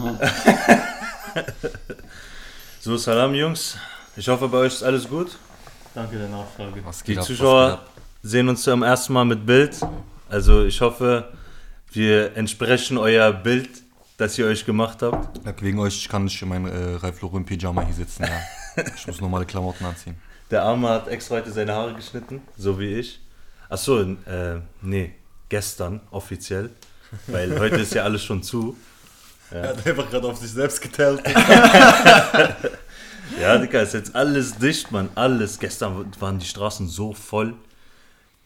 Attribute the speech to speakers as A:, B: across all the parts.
A: So, Salam, Jungs. Ich hoffe, bei euch ist alles gut.
B: Danke der Nachfrage.
C: Was
A: Die
C: geht ab, was geht
A: Zuschauer
C: ab?
A: sehen uns zum ersten Mal mit Bild. Also, ich hoffe, wir entsprechen euer Bild, das ihr euch gemacht habt.
C: Ja, wegen euch kann ich in meinem äh, Ralf Lauren Pyjama hier sitzen, ja. Ich muss normale Klamotten anziehen.
A: Der Arme hat extra heute seine Haare geschnitten, so wie ich. Achso, äh, nee, gestern offiziell. Weil heute ist ja alles schon zu.
C: Er hat einfach gerade auf sich selbst geteilt.
A: Ja, Digga, ist jetzt alles dicht, Mann. Alles. Gestern waren die Straßen so voll.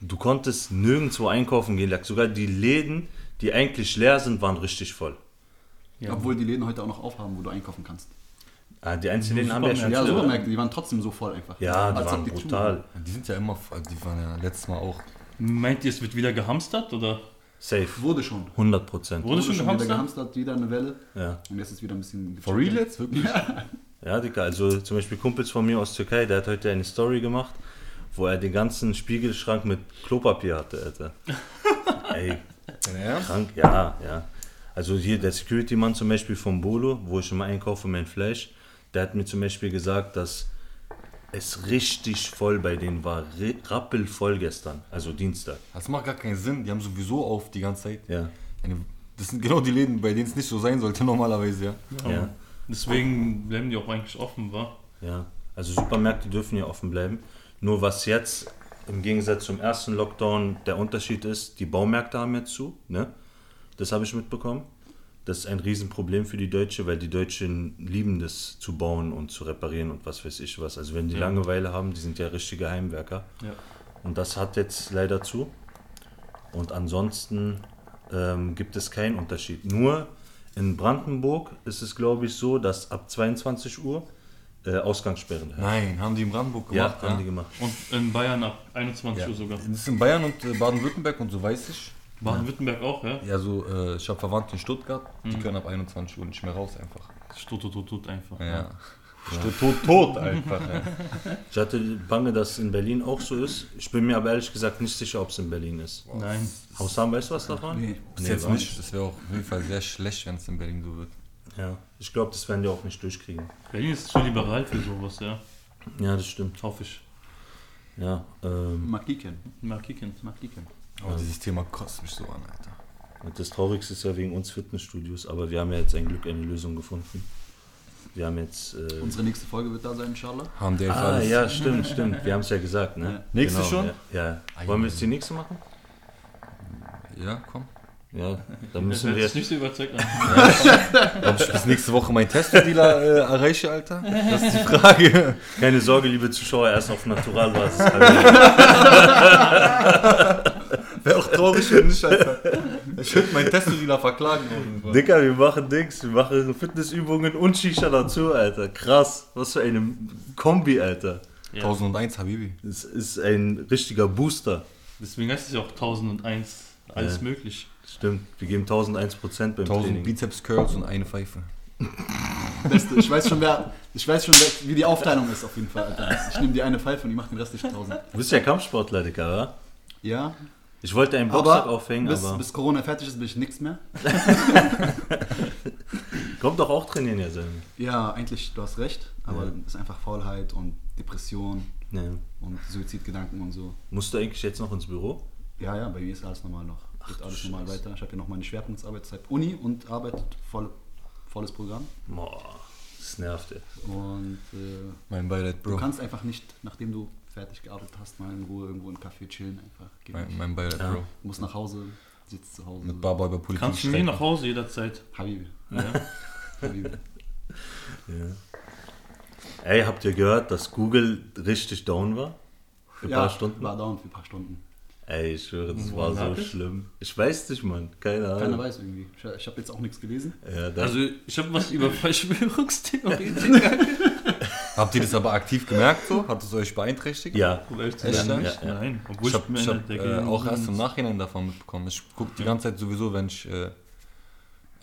A: Du konntest nirgendwo einkaufen gehen. Sogar die Läden, die eigentlich leer sind, waren richtig voll.
B: Ja.
D: Obwohl die Läden heute auch noch aufhaben, wo du einkaufen kannst.
A: Ah, die Einzelläden haben ja schon
D: Ja,
A: zu,
D: Supermärkte, die waren trotzdem so voll einfach.
A: Ja, die
D: Als
A: waren
D: zu
A: brutal.
C: Die sind ja immer, voll, die waren ja letztes Mal auch.
B: Meint ihr, es wird wieder gehamstert oder?
A: Safe.
D: Wurde schon.
A: 100 Prozent.
B: Wurde schon
D: wieder
B: gehamstert?
D: gehamstert, wieder eine Welle.
A: Ja.
D: Und jetzt ist wieder ein bisschen.
C: For real jetzt? Wirklich?
A: ja, Digga, also zum Beispiel Kumpels von mir aus Türkei, der hat heute eine Story gemacht, wo er den ganzen Spiegelschrank mit Klopapier hatte, Alter. Ey,
C: Ja?
A: Krank, ja, ja. Also hier der Security-Mann zum Beispiel vom Bolo, wo ich immer einkaufe mein Fleisch, der hat mir zum Beispiel gesagt, dass es richtig voll bei denen war. Rappelvoll gestern, also Dienstag.
C: Das macht gar keinen Sinn. Die haben sowieso auf die ganze Zeit.
A: Ja,
C: Das sind genau die Läden, bei denen es nicht so sein sollte normalerweise, ja.
A: ja,
B: Deswegen bleiben die auch eigentlich offen, wa?
A: ja. Also Supermärkte dürfen ja offen bleiben. Nur was jetzt im Gegensatz zum ersten Lockdown der Unterschied ist, die Baumärkte haben jetzt zu, ne? Das habe ich mitbekommen. Das ist ein Riesenproblem für die Deutsche, weil die Deutschen lieben das zu bauen und zu reparieren und was weiß ich was. Also wenn die
B: Ja.
A: Langeweile haben, die sind ja richtige Heimwerker.
B: Ja.
A: Und das hat jetzt leider zu. Und ansonsten ähm, gibt es keinen Unterschied. Nur in Brandenburg ist es, glaube ich, so, dass ab 22 Uhr äh, Ausgangssperren herrschen.
C: Nein, haben die in Brandenburg
A: Ja,
C: gemacht,
A: haben die gemacht.
B: Und in Bayern ab 21
C: Ja.
B: Uhr sogar.
C: Das ist in Bayern und äh, Baden-Württemberg und so weiß ich.
B: Baden-Württemberg auch, ja?
C: Ja, so, äh, ich habe Verwandte in Stuttgart, die können ab 21 Uhr nicht mehr raus einfach.
B: Tut, tut, tut, tut einfach.
C: Ja. Tot, tot, tot einfach. Ja.
A: Ich hatte Bange, dass es in Berlin auch so ist. Ich bin mir aber ehrlich gesagt nicht sicher, ob es in Berlin ist.
B: Nein.
A: Haussam, weißt du was davon?
D: Nee.
C: Bis
A: Nee,
C: jetzt nicht. Das wäre auch auf jeden Fall sehr schlecht, wenn es in Berlin so wird.
A: Ja, ich glaube, das werden die auch nicht durchkriegen.
B: Berlin ist zu liberal für sowas, ja.
A: Ja, das stimmt.
B: Hoffe ich.
A: Ja, ähm,
D: Mag kicken.
B: Mal kicken.
D: Mag kicken.
C: Aber dieses Thema kotzt mich so an, Alter.
A: und das Traurigste ist ja wegen uns Fitnessstudios, aber wir haben ja jetzt ein Glück eine Lösung gefunden. Wir haben jetzt. Äh,
D: Unsere nächste Folge wird da sein, inshallah.
C: Haben einfach
A: ah,
C: alles.
A: ja, stimmt, stimmt. Wir haben es ja gesagt, ne?
D: Ja.
C: Nächste schon?
A: Ja. ja. Wollen wir jetzt die nächste machen?
C: Ja, komm.
A: Ja, dann
B: Das
A: müssen
B: hört
A: wir.
B: sich nicht so überzeugt an.
C: Ob ich bis nächste Woche meinen Testo-Dealer äh, erreiche, Alter? Das ist die Frage.
A: Keine Sorge, liebe Zuschauer, erst auf Naturalbasis.
C: Wäre auch traurig, wenn nicht, Alter. Ich würde meinen Testo-Dealer verklagen. Fall.
A: Dicker, wir machen Dings, wir machen Fitnessübungen und Shisha dazu, Alter. Krass, was für eine Kombi, Alter.
B: Ja.
C: 1001, Habibi.
A: Das ist ein richtiger Booster.
B: Deswegen heißt es ja auch 1001. Alles
A: Ja.
B: möglich.
A: Stimmt, wir geben 1001 Prozent beim
C: 1000
A: Training.
C: Bizeps-Curls und eine Pfeife.
D: Beste. Ich weiß schon, wer, ich weiß schon, wer, wie die Aufteilung ist auf jeden Fall. Alter. Ich nehme die eine Pfeife und die macht den restlichen 1000.
A: Du bist ja Kampfsportler, Dicker, oder?
D: Ja,
A: Ich wollte einen Boxsack
D: aber
A: aufhängen,
D: bis,
A: aber
D: bis Corona fertig ist, bin ich nichts mehr.
A: kommt doch auch trainieren, ja, Sam.
D: Ja, eigentlich, du hast recht, aber
A: Ja.
D: es ist einfach Faulheit und Depression
A: Nee.
D: und Suizidgedanken und so.
A: Musst du eigentlich jetzt noch ins Büro?
D: Ja, ja, bei mir ist alles normal noch. Geht
A: du
D: alles normal weiter. Ich habe ja noch meine Schwerpunktsarbeitszeit Uni und arbeitet voll, volles Programm.
A: Boah, das nervt, ey.
D: Und äh,
C: Mein Beileid,
D: du
C: Bro.
D: kannst einfach nicht, nachdem du fertig gearbeitet hast, mal in Ruhe irgendwo im Café chillen. Einfach.
C: Mein, mein Beileid,
A: Ja.
C: Bro.
D: Du musst nach Hause, sitzt zu Hause.
C: Mit Baba über Politik
B: Kannst du nie nach Hause jederzeit.
D: Habibi.
B: Ja.
D: Habibi.
A: Ja. Ey, habt ihr gehört, dass Google richtig down war? Für ein
D: ja,
A: paar Stunden?
D: war down für ein paar Stunden.
A: Ey, ich schwöre, das
B: Woran
A: war so schlimm. Ich weiß nicht, Mann. Keine Ahnung.
D: Keiner weiß irgendwie. Ich, ich habe jetzt auch nichts gelesen.
A: Ja,
B: Also, ich habe was über Verschwörungstheorien.
C: Habt ihr das aber aktiv gemerkt so? Hat es euch beeinträchtigt?
A: ja.
C: Echt,
B: sein,
C: ja?
B: nicht. Nein, obwohl
C: Ich habe hab, äh, auch erst im Nachhinein davon mitbekommen. Ich gucke die ganze Zeit sowieso, wenn ich äh,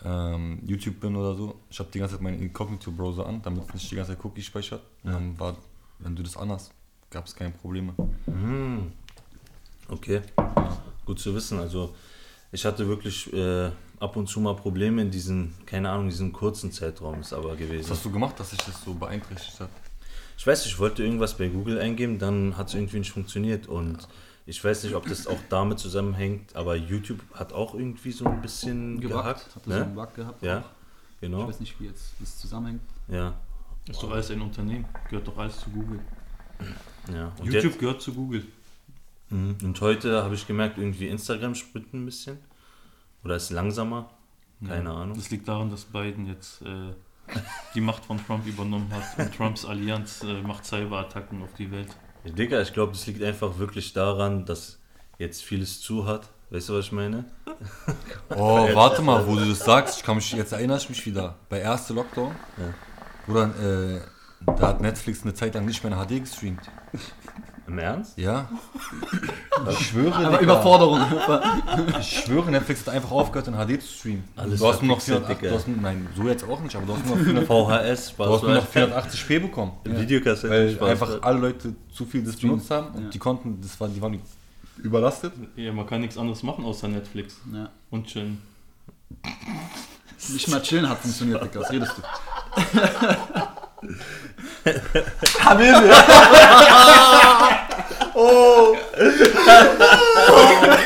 C: ähm, YouTube bin oder so. Ich habe die ganze Zeit meinen Incognito-Browser an, damit es nicht die ganze Zeit Cookie speichert. Und dann war, wenn du das anhast, gab es keine Probleme.
A: Okay. Gut zu wissen. Also, ich hatte wirklich äh, ab und zu mal Probleme in diesen, keine Ahnung, diesen kurzen Zeitraum ist aber
C: Was
A: gewesen.
C: hast du gemacht, dass sich das so beeinträchtigt hat?
A: Ich weiß nicht, ich wollte irgendwas bei Google eingeben, dann hat es irgendwie nicht funktioniert und ich weiß nicht, ob das auch damit zusammenhängt, aber YouTube hat auch irgendwie so ein bisschen
D: Gewackt.
A: gehackt.
D: Hat das so einen
A: Ne?
D: Bug gehabt?
A: Ja,
D: Ich
A: genau.
D: weiß nicht, wie jetzt das zusammenhängt.
A: Ja,
B: Ist doch alles ein Unternehmen. Gehört doch alles zu Google.
A: ja. Und
B: YouTube
A: jetzt-
B: gehört zu Google.
A: Mhm. Und heute habe ich gemerkt, irgendwie Instagram springt ein bisschen. Oder ist langsamer. Keine
B: Ja.
A: Ahnung.
B: Das liegt daran, dass Biden jetzt äh, die Macht von Trump übernommen hat und Trumps Allianz äh, macht Cyberattacken auf die Welt.
A: Ja, Digga, ich glaube, es liegt einfach wirklich daran, dass jetzt vieles zu hat. Weißt du, was ich meine?
C: Oh, warte mal, wo du das sagst, ich kann mich, jetzt erinnere ich mich wieder. Bei erste Lockdown,
A: Ja.
C: Bruder, äh, da hat Netflix eine Zeit lang nicht mehr in HD gestreamt.
A: Im Ernst?
C: Ja. Ich schwöre,
D: Aber
C: Digga.
D: Überforderung.
C: Ich schwöre, Netflix hat einfach aufgehört, in HD zu streamen.
A: Alles
C: du hast nur noch
A: verpixelt,
C: 480,
A: Digga.
C: du hast, nur- nein, so jetzt auch nicht, aber du hast nur noch, 400,
A: VHS,
C: du hast nur noch 480p bekommen.
A: Videokassette.
C: Weil
A: Spaß
C: einfach
A: hat.
C: alle Leute zu viel das benutzt haben und
D: Ja.
C: die konnten, das war, die waren überlastet.
B: Ja, man kann nichts anderes machen außer Netflix
D: Ja.
B: und chillen.
D: Nicht mal chillen hat funktioniert, Digga. Was redest du? 가면은. 오 아. 어.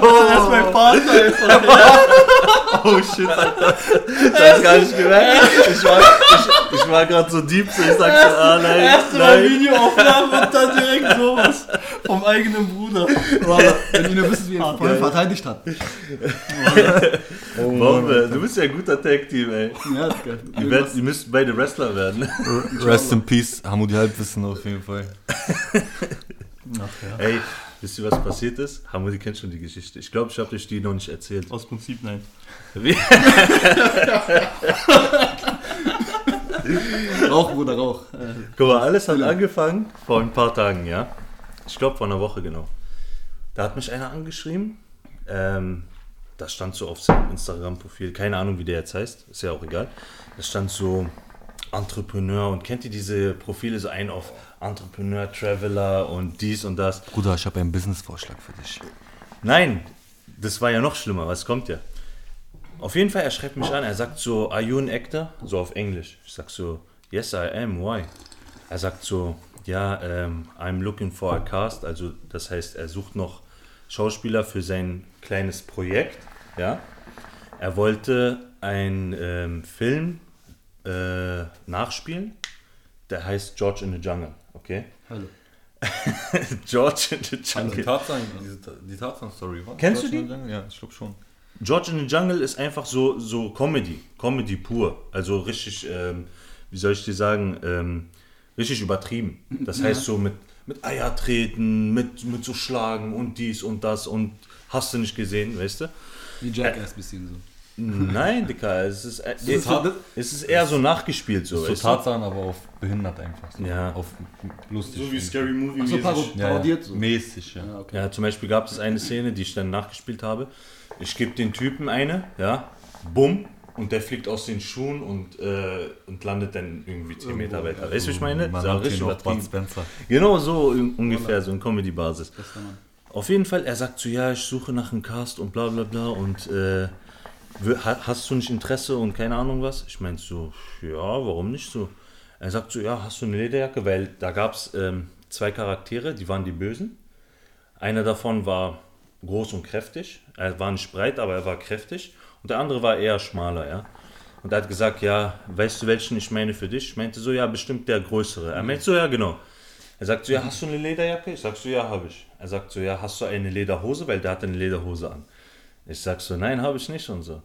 D: Habibi!
B: Das ist mein Vater einfach.
A: Oh shit, Alter. Das hast gar nicht gemerkt. Ich war, ich, ich war gerade so deep, so ich sag so, ah nein,
B: Erstmal
A: nein.
B: Videoaufnahme und dann direkt sowas. Vom eigenen Bruder.
D: Wenn ihr nur wisst, wie er verteidigt hat.
A: Bombe, du bist ja ein guter Tag-Team, ey.
D: Ja, Digga.
A: Ihr, werdet, ihr müsst beide Wrestler werden.
C: Rest in Peace, Hamudi Halbwissen auf jeden Fall.
B: Ach ja.
A: Ey, wisst ihr, was passiert ist? Hamudi kennt schon die Geschichte. Ich glaube, ich habe euch die noch nicht erzählt.
B: Aus Prinzip nein.
A: Wie?
D: Rauch, Bruder, Rauch.
A: Guck mal, alles hat angefangen vor ein paar Tagen, ja. Ich glaube vor einer Woche genau. Da hat mich einer angeschrieben. Ähm, das stand so auf seinem Instagram-Profil. Keine Ahnung, wie der jetzt heißt. Ist ja auch egal. Da stand so Entrepreneur und kennt ihr diese Profile so ein auf Entrepreneur, Traveler und dies und das.
C: Bruder, ich habe einen Business-Vorschlag für dich.
A: Nein, das war ja noch schlimmer. Was kommt ja? Auf jeden Fall, er schreibt mich an. Er sagt so, are you an actor? So auf Englisch. Ich sag so, yes, I am. Why? Er sagt so, ja, ähm, I'm looking for a cast. Also das heißt, er sucht noch Schauspieler für sein kleines Projekt. Ja. Er wollte einen ähm, Film äh, nachspielen. Der heißt George in the Jungle. Okay.
D: Hallo.
A: George in the Jungle.
C: Tarzan, diese, die Tarzan-Story, war?
A: Kennst du
C: die? Ja, ich glaube schon.
A: George in the Jungle ist einfach so, so Comedy, Comedy pur. Also richtig, ähm, wie soll ich dir sagen, ähm, richtig übertrieben. Das heißt so mit, mit Eier treten, mit, mit so Schlagen und dies und das und hast du nicht gesehen, weißt du?
D: Wie Jackass bisschen so.
A: Nein, Dicker, es ist, äh,
D: ist so-
A: es ist eher so nachgespielt so,
C: So? Tarzan, aber auf behindert einfach. So.
A: Ja.
C: Auf lustig.
A: So wie Scary Movie
D: so,
C: ja,
D: parodiert
C: ja.
D: so.
C: Mäßig, ja.
D: Ja, okay.
A: Ja, zum Beispiel gab es eine Szene, die ich dann nachgespielt habe. Ich gebe den Typen eine, ja, bumm, und der fliegt aus den Schuhen und, äh, und landet dann irgendwie 10 Meter weiter. Weißt du, wie ich meine?
C: Man hat
A: richtig übertrieben.
C: Spencer.
A: Genau so un- ungefähr, so in Comedy-Basis. Auf jeden Fall, er sagt so, ja, ich suche nach einem Cast und bla bla bla und äh, hast du nicht Interesse und keine Ahnung was? Ich meinte so, ja, warum nicht so? Er sagt so, ja, hast du eine Lederjacke? Weil da gab es ähm, zwei Charaktere, die waren die Bösen. Einer davon war groß und kräftig. Er war nicht breit, aber er war kräftig. Und der andere war eher schmaler, ja. Und er hat gesagt, ja, weißt du, welchen ich meine für dich? Ich meinte so, ja, bestimmt der größere. Er meinte so, ja, genau. Er sagt so, ja, hast du eine Lederjacke? Ich sag so, ja, habe ich. Er sagt so, ja, hast du eine Lederhose? Weil der hatte eine Lederhose an. Ich sag so, nein, habe ich nicht und so.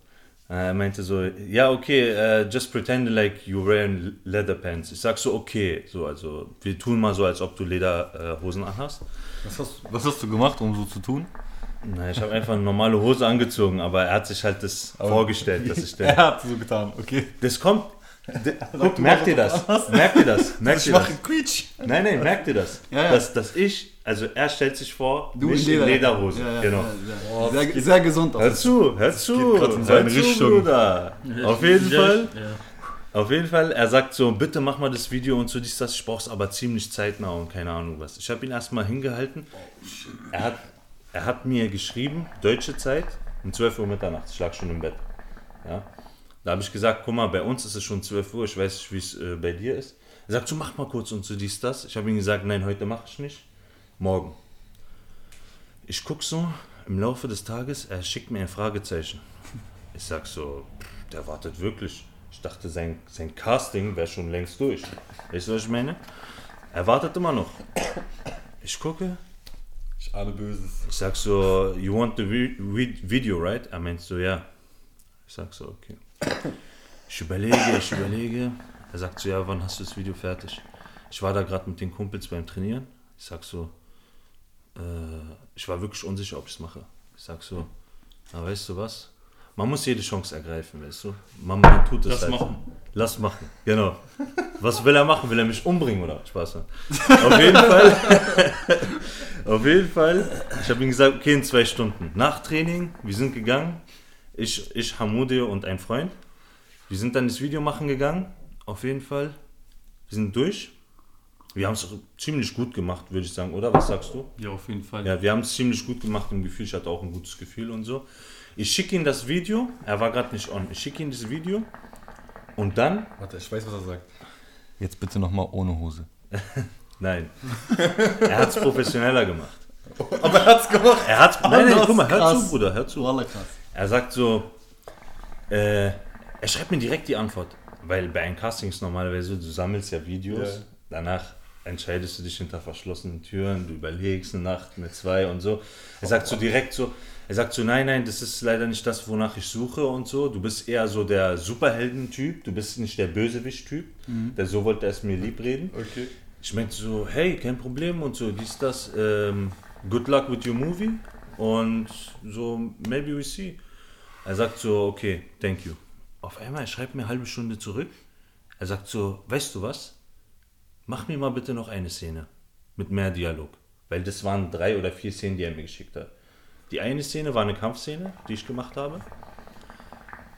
A: Er meinte so, ja, okay, äh, just pretend like you wearing leather pants. Ich sag so, okay, so, also wir tun mal so, als ob du Lederhosen anhast.
C: Was hast, was hast du gemacht, um so zu tun?
A: Na, ich habe einfach eine normale Hose angezogen, aber er hat sich halt das vorgestellt, dass ich
C: Er
A: der.
C: hat so getan, okay.
A: Das kommt. D- Guck, merkt ihr das? Merkt ihr das? Merkt ihr das?
C: Quietsch.
A: Nein, nein, merkt ihr das?
D: Ja, ja.
A: Dass, dass ich, also er stellt sich vor,
D: Du
A: mich
D: in
A: in
D: Lederjacke.
A: Lederhose.
D: Ja, ja,
A: genau.
D: ja, ja. Sehr, sehr gesund
A: Hör zu, hör zu, hör
C: seine
A: zu,
C: Richtung.
A: Bruder. Auf jeden Fall,
B: Ja.
A: auf jeden Fall, er sagt so, bitte mach mal das Video und so dies, das, ich brauch's aber ziemlich zeitnah und keine Ahnung was. Ich habe ihn erstmal hingehalten. Er hat, er hat mir geschrieben, deutsche Zeit, Um 12 Uhr mitternachts, ich lag schon im Bett. Ja. Da habe ich gesagt, guck mal, bei uns ist es schon 12 Uhr, ich weiß nicht, wie es äh, bei dir ist. Er sagt, so mach mal kurz und so dies, das. Ich habe ihm gesagt, nein, heute mache ich nicht, morgen. Ich guck so im Laufe des Tages, er schickt mir ein Fragezeichen. Ich sag so, der wartet wirklich. Ich dachte, sein, sein Casting wäre schon längst durch. Weißt du, was ich meine? Er wartet immer noch. Ich gucke,
C: Ich ahne Böses.
A: ich sag so, you want the vi vi video, right? Er meint so, ja. Ich sag so, okay. Ich überlege, ich überlege. Er sagt so, ja, wann hast du das Video fertig? Ich war da gerade mit den Kumpels beim Trainieren. Ich sag so, äh, ich war wirklich unsicher, ob ich es mache. Ich sag so, na, weißt du was? Man muss jede Chance ergreifen, weißt du? Man, man tut es
B: Lass
A: halt.
B: machen.
A: Lass machen, genau. Was will er machen? Will er mich umbringen oder? Spaß. ne? Auf jeden Fall. Auf jeden Fall. Ich habe ihm gesagt, okay, in zwei Stunden. Nach Training, wir sind gegangen. Ich, ich, Hamude und ein Freund. Wir sind dann das Video machen gegangen. Auf jeden Fall. Wir sind durch. Wir haben es ziemlich gut gemacht, würde ich sagen, oder? Was sagst du?
B: Ja, auf jeden Fall.
A: Ja, wir haben es ziemlich gut gemacht im Gefühl. Ich hatte auch ein gutes Gefühl und so. Ich schicke ihm das Video. Er war gerade nicht on. Ich schicke ihm das Video. Und dann
C: Warte, ich weiß, was er sagt. Jetzt bitte nochmal ohne Hose.
A: Nein. er hat es professioneller gemacht.
C: Aber er hat's gemacht.
A: Er hat Nein, nein,
D: das
A: guck mal, hör
D: krass.
A: zu, Bruder, hör zu.
D: Krass.
A: Er sagt so, äh, er schreibt mir direkt die Antwort. Weil bei einem Casting ist normalerweise so, du sammelst ja Videos,
C: Ja.
A: danach entscheidest du dich hinter verschlossenen Türen, du überlegst eine Nacht mit zwei und so. Er sagt so direkt so, er sagt so, nein, nein, das ist leider nicht das, wonach ich suche und so. Du bist eher so der Superhelden-Typ, du bist nicht der Bösewicht-Typ. Der so wollte es mir lieb reden.
C: Okay.
A: Ich meinte so, hey, kein Problem und so, dies, das, ähm, good luck with your movie und so, maybe we see. Er sagt so, okay, thank you. Auf einmal, er schreibt mir eine halbe Stunde zurück. Er sagt so, weißt du was? Mach mir mal bitte noch eine Szene mit mehr Dialog. Weil das waren drei oder vier Szenen, die er mir geschickt hat. Die eine Szene war eine Kampfszene, die ich gemacht habe.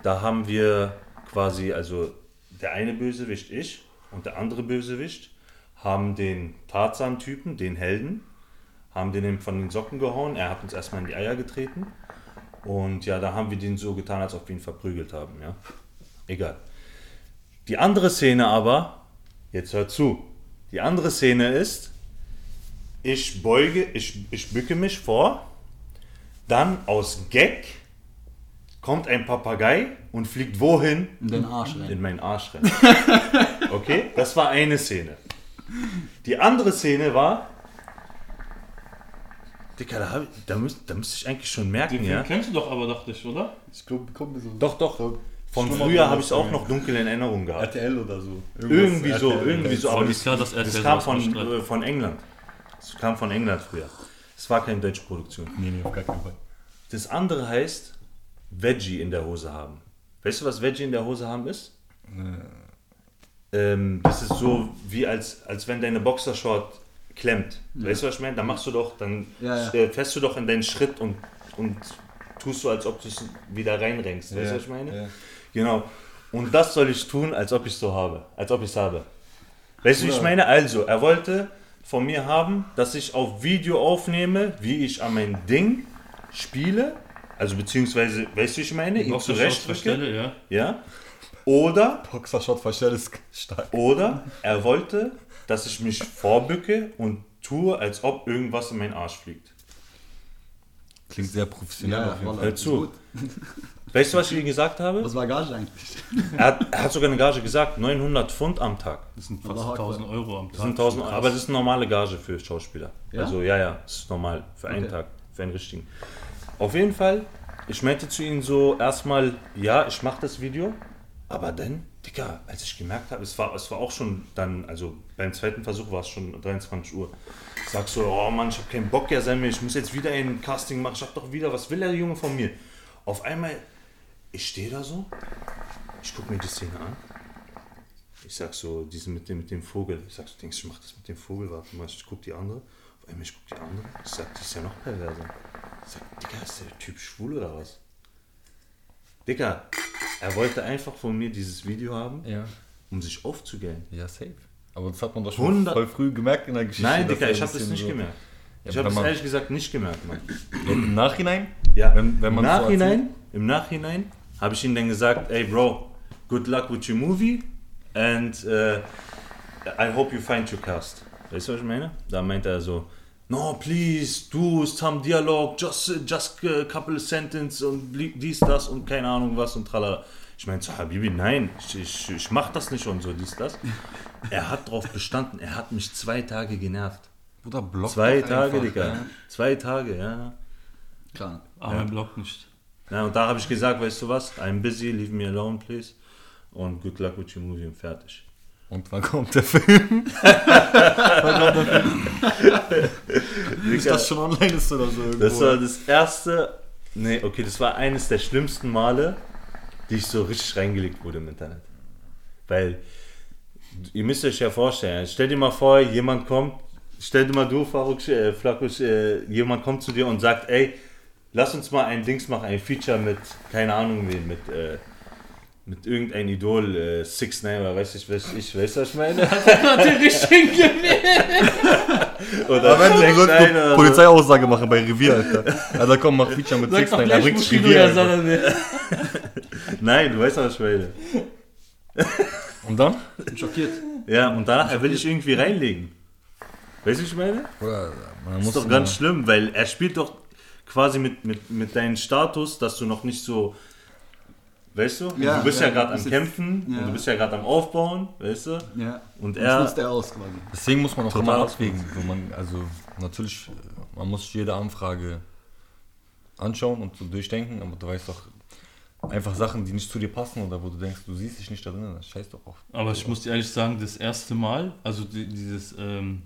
A: Da haben wir quasi, also der eine Bösewicht, ich, und der andere Bösewicht haben den Tarzan-Typen, den Helden, haben den von den Socken gehauen. Er hat uns erstmal in die Eier getreten. Und ja, da haben wir den so getan, als ob wir ihn verprügelt haben. Ja? Egal. Die andere Szene aber, jetzt hört zu. Die andere Szene ist, ich beuge, ich, ich bücke mich vor, dann aus Gag kommt ein Papagei und fliegt wohin?
D: In den Arsch rein.
A: in meinen Arsch rein. Okay, das war eine Szene. Die andere Szene war. Dicker, da, ich, da, müsst, da müsste ich eigentlich schon merken,
B: Den
A: ja.
B: kennst du doch aber, dachte ich, oder?
C: Ich glaube, kommt mir so.
A: Doch, doch.
C: So
A: Von
C: Schlummer-
A: früher habe ich es auch noch dunkel in Erinnerung gehabt.
C: RTL oder so.
A: Irgendwie so,
C: RTL.
A: irgendwie so. Aber das,
B: klar, dass
A: das
B: RTL
A: kam von, äh, von England. Das kam von England früher. Es war keine deutsche Produktion.
C: Nee, nee, auf gar keinen Fall.
A: Das andere heißt Veggie in der Hose haben. Weißt du, was Veggie in der Hose haben ist? Ähm, das ist so wie als, als wenn deine Boxershort klemmt. Weißt du, was ich meine? Dann machst du doch, dann
D: Ja, ja.
A: äh, fährst du doch in deinen Schritt und, und tust so, als ob du es wieder reinrenkst. Weißt du,
C: Ja,
A: was ich meine? Genau. Und das soll ich tun, als ob ich es so habe. Als ob ich es habe. Weißt du, wie ich meine? Also, er wollte von mir haben, dass ich auf Video aufnehme, wie ich an mein Ding spiele. Also, beziehungsweise, weißt du, wie ich meine? Ihn
B: verstelle, ja.
A: Ja. Oder
C: Boxershot verstellt ist stark.
A: oder er wollte, dass ich mich vorbücke und tue, als ob irgendwas in meinen Arsch fliegt.
C: Klingt sehr professionell
D: Ja,
C: auf jeden Fall.
A: Hör zu. Weißt du, was ich ihm gesagt habe?
D: Was war Gage eigentlich?
A: Er hat, er hat sogar eine Gage gesagt, 900 Pfund am Tag.
B: Das sind fast
D: Allahu Akbar.
B: 1000 Euro am Tag.
A: Das sind 1000, aber das ist eine normale Gage für Schauspieler.
D: Ja?
A: Also ja, ja, das ist normal für einen
D: Okay.
A: Tag, für einen richtigen. Auf jeden Fall, ich meinte zu ihm so erstmal, ja, ich mache das Video, aber dann, Digga, als ich gemerkt habe, es war, es war auch schon dann, also beim zweiten Versuch war es schon 23 Uhr. Ich sag so, oh Mann, ich habe keinen Bock, ja, Samuel, ich muss jetzt wieder ein Casting machen, ich hab doch wieder, was will der Junge von mir? Auf einmal, ich stehe da so, ich gucke mir die Szene an. Ich sag so, diese mit dem, mit dem Vogel. Ich sag so, denkst du, ich mach das mit dem Vogel? Warte mal, ich guck die andere. Auf einmal, ich guck die andere. Ich sag, die ist ja noch perverser. Ich sag, Digga, ist der Typ schwul oder was? Digga, er wollte einfach von mir dieses Video haben,
C: Ja.
A: um sich aufzugellen.
C: Ja, safe. Aber das hat man doch schon
A: 100
C: voll früh gemerkt in der Geschichte.
A: Nein, Digga, ich hab das nicht
C: so-
A: gemerkt. Ich
C: Ja,
A: habe
C: wenn
A: es
C: man-
A: ehrlich gesagt nicht gemerkt, Mann.
C: Im Nachhinein?
A: Ja,
C: Wenn- wenn
A: im
C: man so
A: Nachhinein, im Nachhinein habe ich ihm dann gesagt, ey Bro, good luck with your movie and uh, I hope you find your cast. Weißt du, was ich meine? Da meinte er so, no please, do some dialog, just, just a couple sentence und bli- dies, das und keine Ahnung was und tralala. Ich meinte so, Habibi, nein, ich, ich, ich mach das nicht und so, dies, das. Er hat drauf bestanden, er hat mich zwei Tage genervt.
C: Bruder, block
A: Zwei Tage,
C: einfach,
A: Digga.
C: ja.
A: Zwei Tage, ja.
D: Krank.
B: Aber er blockt nicht.
A: Ja, und da habe ich gesagt, weißt du was, I'm busy, leave me alone, please. Und good luck with your movie und fertig.
C: Und wann kommt der Film?
D: Ist das schon online ist oder so irgendwo?
A: Das war das erste, nee, okay, das war eines der schlimmsten Male, die ich so richtig reingelegt wurde im Internet. Weil, ihr müsst euch ja vorstellen, stell dir mal vor, jemand kommt, stell dir mal du, Faruk, äh, Flakus, äh, jemand kommt zu dir und sagt, ey, lass uns mal ein Dings machen, ein Feature mit, keine Ahnung wen, mit, äh, mit irgendein Idol, äh, Six Nine oder weiß ich, weiß ich, weißt du, was ich meine?
B: Natürlich gewählt.
A: Oder
C: Ende
A: Six
C: du eine
A: oder.
C: Polizeiaussage machen bei Revier, Alter. Alter, komm, mach Feature mit
B: Sag
C: Six Nine, er
B: gleich
C: bringt
B: Bushido
C: Revier.
B: oder.
A: Nein, du weißt, was ich meine.
C: Und dann?
D: bin schockiert.
A: Ja, und danach will ich irgendwie reinlegen. Weißt du, was ich meine?
C: Bruder, man
A: Das
C: muss
A: ist doch ganz schlimm, weil er spielt doch quasi mit, mit, mit deinem Status, dass du noch nicht so. Weißt du?
D: Ja,
A: du bist ja,
D: ja,
A: gerade am Kämpfen
D: ja.
A: und du bist ja gerade am Aufbauen, weißt du?
D: Ja.
A: Und
D: Das
A: er.
D: nutzt er aus quasi.
C: Deswegen muss man auch immer abwägen. Man, also natürlich, man muss jede Anfrage anschauen und so durchdenken, aber du weißt doch einfach Sachen, die nicht zu dir passen oder wo du denkst, du siehst dich nicht da drin, das scheiß doch auf.
B: Aber ich muss dir ehrlich sagen, das erste Mal, also die, dieses, ähm,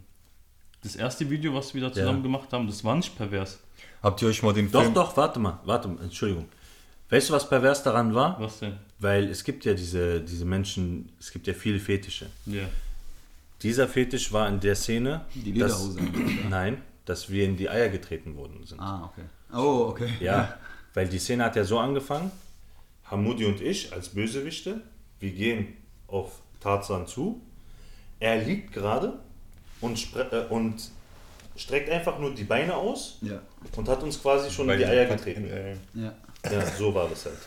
B: das erste Video, was wir da zusammen gemacht haben, das war nicht pervers.
C: Habt ihr euch mal den
A: Doch,
C: Film...
A: doch, warte mal, warte mal, Entschuldigung. Weißt du, was pervers daran war?
B: Was denn?
A: Weil es gibt ja diese, diese Menschen, es gibt ja viele Fetische.
B: Ja.
A: Dieser Fetisch war in der Szene.
D: Die
A: dass-
D: Lederhose.
A: Nein, dass wir in die Eier getreten worden sind.
D: Ah, okay. Oh, okay.
A: Ja, weil die Szene hat ja so angefangen. Hamudi und ich als Bösewichte, wir gehen auf Tarzan zu. Er liegt gerade und, äh, und streckt einfach nur die Beine aus
D: Ja.
A: und hat uns quasi schon in die Eier getreten.
D: Ja.
A: Ja, so war das halt.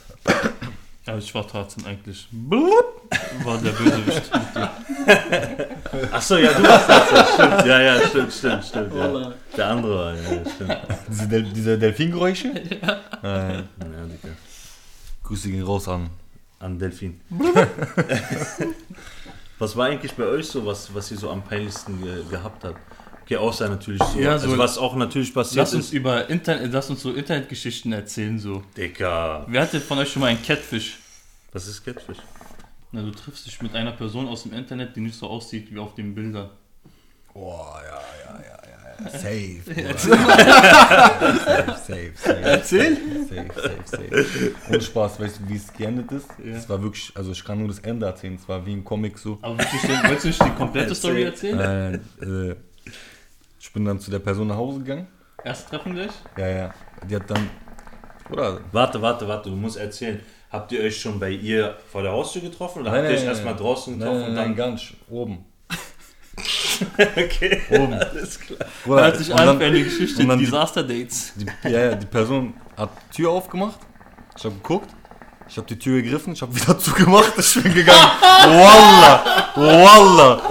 B: Aber ich war Tarzan eigentlich. Blub, war der Bösewicht.
A: Achso, ja, du warst das. ja, Stimmt, ja, ja, stimmt, stimmt, stimmt. Ja. Der andere war, ja, stimmt.
C: Diese, Del diese Delfingeräusche? Ja. Äh,
A: Ja, Digga.
C: Grüße gehen raus an.
A: An Delfin. was war eigentlich bei euch so, was, was ihr so am peinlichsten ge gehabt habt? Okay, außer natürlich so.
B: Ja, so-
A: also was auch natürlich passiert
B: Lass uns
A: ist.
B: über Internet, lass uns so Internetgeschichten erzählen so.
A: Digga.
B: Wer hatte von euch schon mal einen Catfish?
A: Was ist Catfish?
B: Na, du triffst dich mit einer Person aus dem Internet, die nicht so aussieht wie auf den Bildern.
C: Boah, ja, ja, ja, ja, ja. Safe, safe, safe, safe.
D: Erzähl.
C: Safe, safe, safe. Ohne Spaß, weißt du, wie es geendet ist?
B: Ja.
C: Es war wirklich, also ich kann nur das Ende erzählen, es war wie ein Comic so.
B: Aber willst du, nicht- willst du nicht die komplette Story erzählen?
C: Äh, äh, ich bin dann zu der Person nach Hause gegangen.
B: Erst treffen gleich?
C: Ja, ja. Die hat dann, oder?
A: Warte, warte, warte, du musst erzählen. Habt ihr euch schon bei ihr vor der Haustür getroffen oder habt ihr euch erstmal draußen
C: nein,
A: getroffen
C: nein,
A: und
C: nein,
A: dann.
C: nicht. Oben.
A: okay,
C: Oben.
A: alles klar.
C: Bruder,
B: Hört sich an für eine Geschichte
C: und dann die-
B: Disaster-Dates.
C: Ja, ja, die Person hat die Tür aufgemacht. Ich habe geguckt. Ich habe die Tür gegriffen. Ich habe wieder zugemacht. Ich bin gegangen. Wallah. Wallah.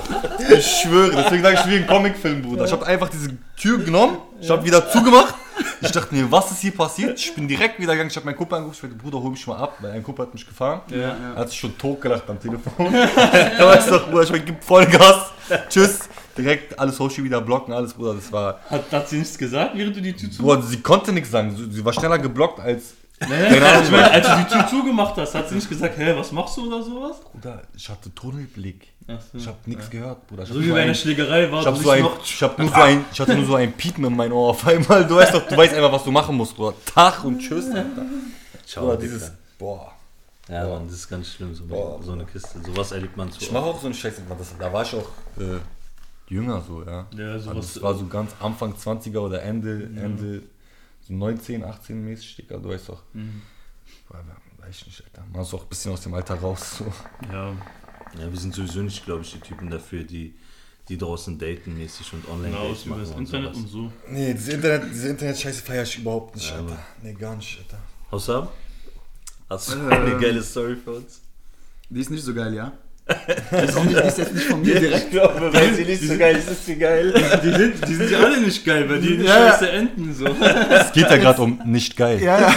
C: Ich schwöre. Deswegen sage ich wie ein Comicfilm, Bruder. Ich habe einfach diese Tür genommen. Ich habe wieder zugemacht. Ich dachte mir, was ist hier passiert? Ich bin direkt wieder gegangen. Ich habe meinen Kumpel angerufen. Ich meinte, Bruder, hol mich mal ab. Weil ein Kumpel hat mich gefahren.
B: Ja.
C: Er hat sich schon totgelacht am Telefon. weißt du doch, Bruder, ich mein, gib Vollgas. Tschüss. Direkt alles Social wieder blocken, alles, Bruder. Das war.
B: Hat, hat sie nichts gesagt, während du die Tür zu...
C: Bruder, sie konnte nichts sagen. Sie war schneller geblockt als.
B: Ich meine, als du die Tür zugemacht hast, hat sie nicht gesagt, hä, was machst du oder sowas?
C: Bruder, ich hatte Tunnelblick.
B: So.
C: Ich habe nichts gehört, Bruder. Ich
B: So
C: hab
B: wie
C: nur
B: bei einer
C: ein-
B: Schlägerei war,
C: ich hab so ein,
B: noch...
C: ich hab nur so ein, ich hatte nur so ein Piepen in mein Ohr auf einmal. Du weißt doch, du weißt einfach, was du machen musst, Bruder. Tag und Tschüss. Alter.
A: Ciao,
C: Bruder, dieses, boah.
A: Ja, Mann, das ist ganz schlimm, so,
C: Boah.
A: so eine Kiste. Sowas erlebt man zu.
C: Ich mache auch so einen Scheiß, Mann, das, da war ich auch äh, jünger so, ja.
B: Ja,
C: Also
B: sowas...
C: das war so ganz Anfang 20er oder Ende, Ende so 19, 18 mäßig, Digga, du weißt doch.
B: Mhm.
C: Boah, weiß ich nicht, Alter. Man ist auch ein bisschen aus dem Alter raus. So.
B: Ja,
A: Ja, wir sind sowieso nicht, glaube ich, die Typen dafür, die die draußen daten mäßig und online
B: Genau,
A: Dates
B: über
A: machen
B: das
A: und
B: Internet und so.
C: Nee, diese Internet, diese Internet-Scheiße feier ich überhaupt nicht,
A: Ja,
C: Alter. Nee, gar nicht, Alter.
A: Hossam? Hast du
D: Äh,
A: eine geile Story für uns?
D: Die ist nicht so geil, ja? Die ist, jetzt nicht von mir direkt.
A: glaube, weil sie nicht so geil ist, ist sie geil.
B: Die sind, die sind ja alle nicht geil, weil die
D: Ja,
B: scheiße enden so.
C: Es geht ja gerade um nicht geil.
D: Ja, ja.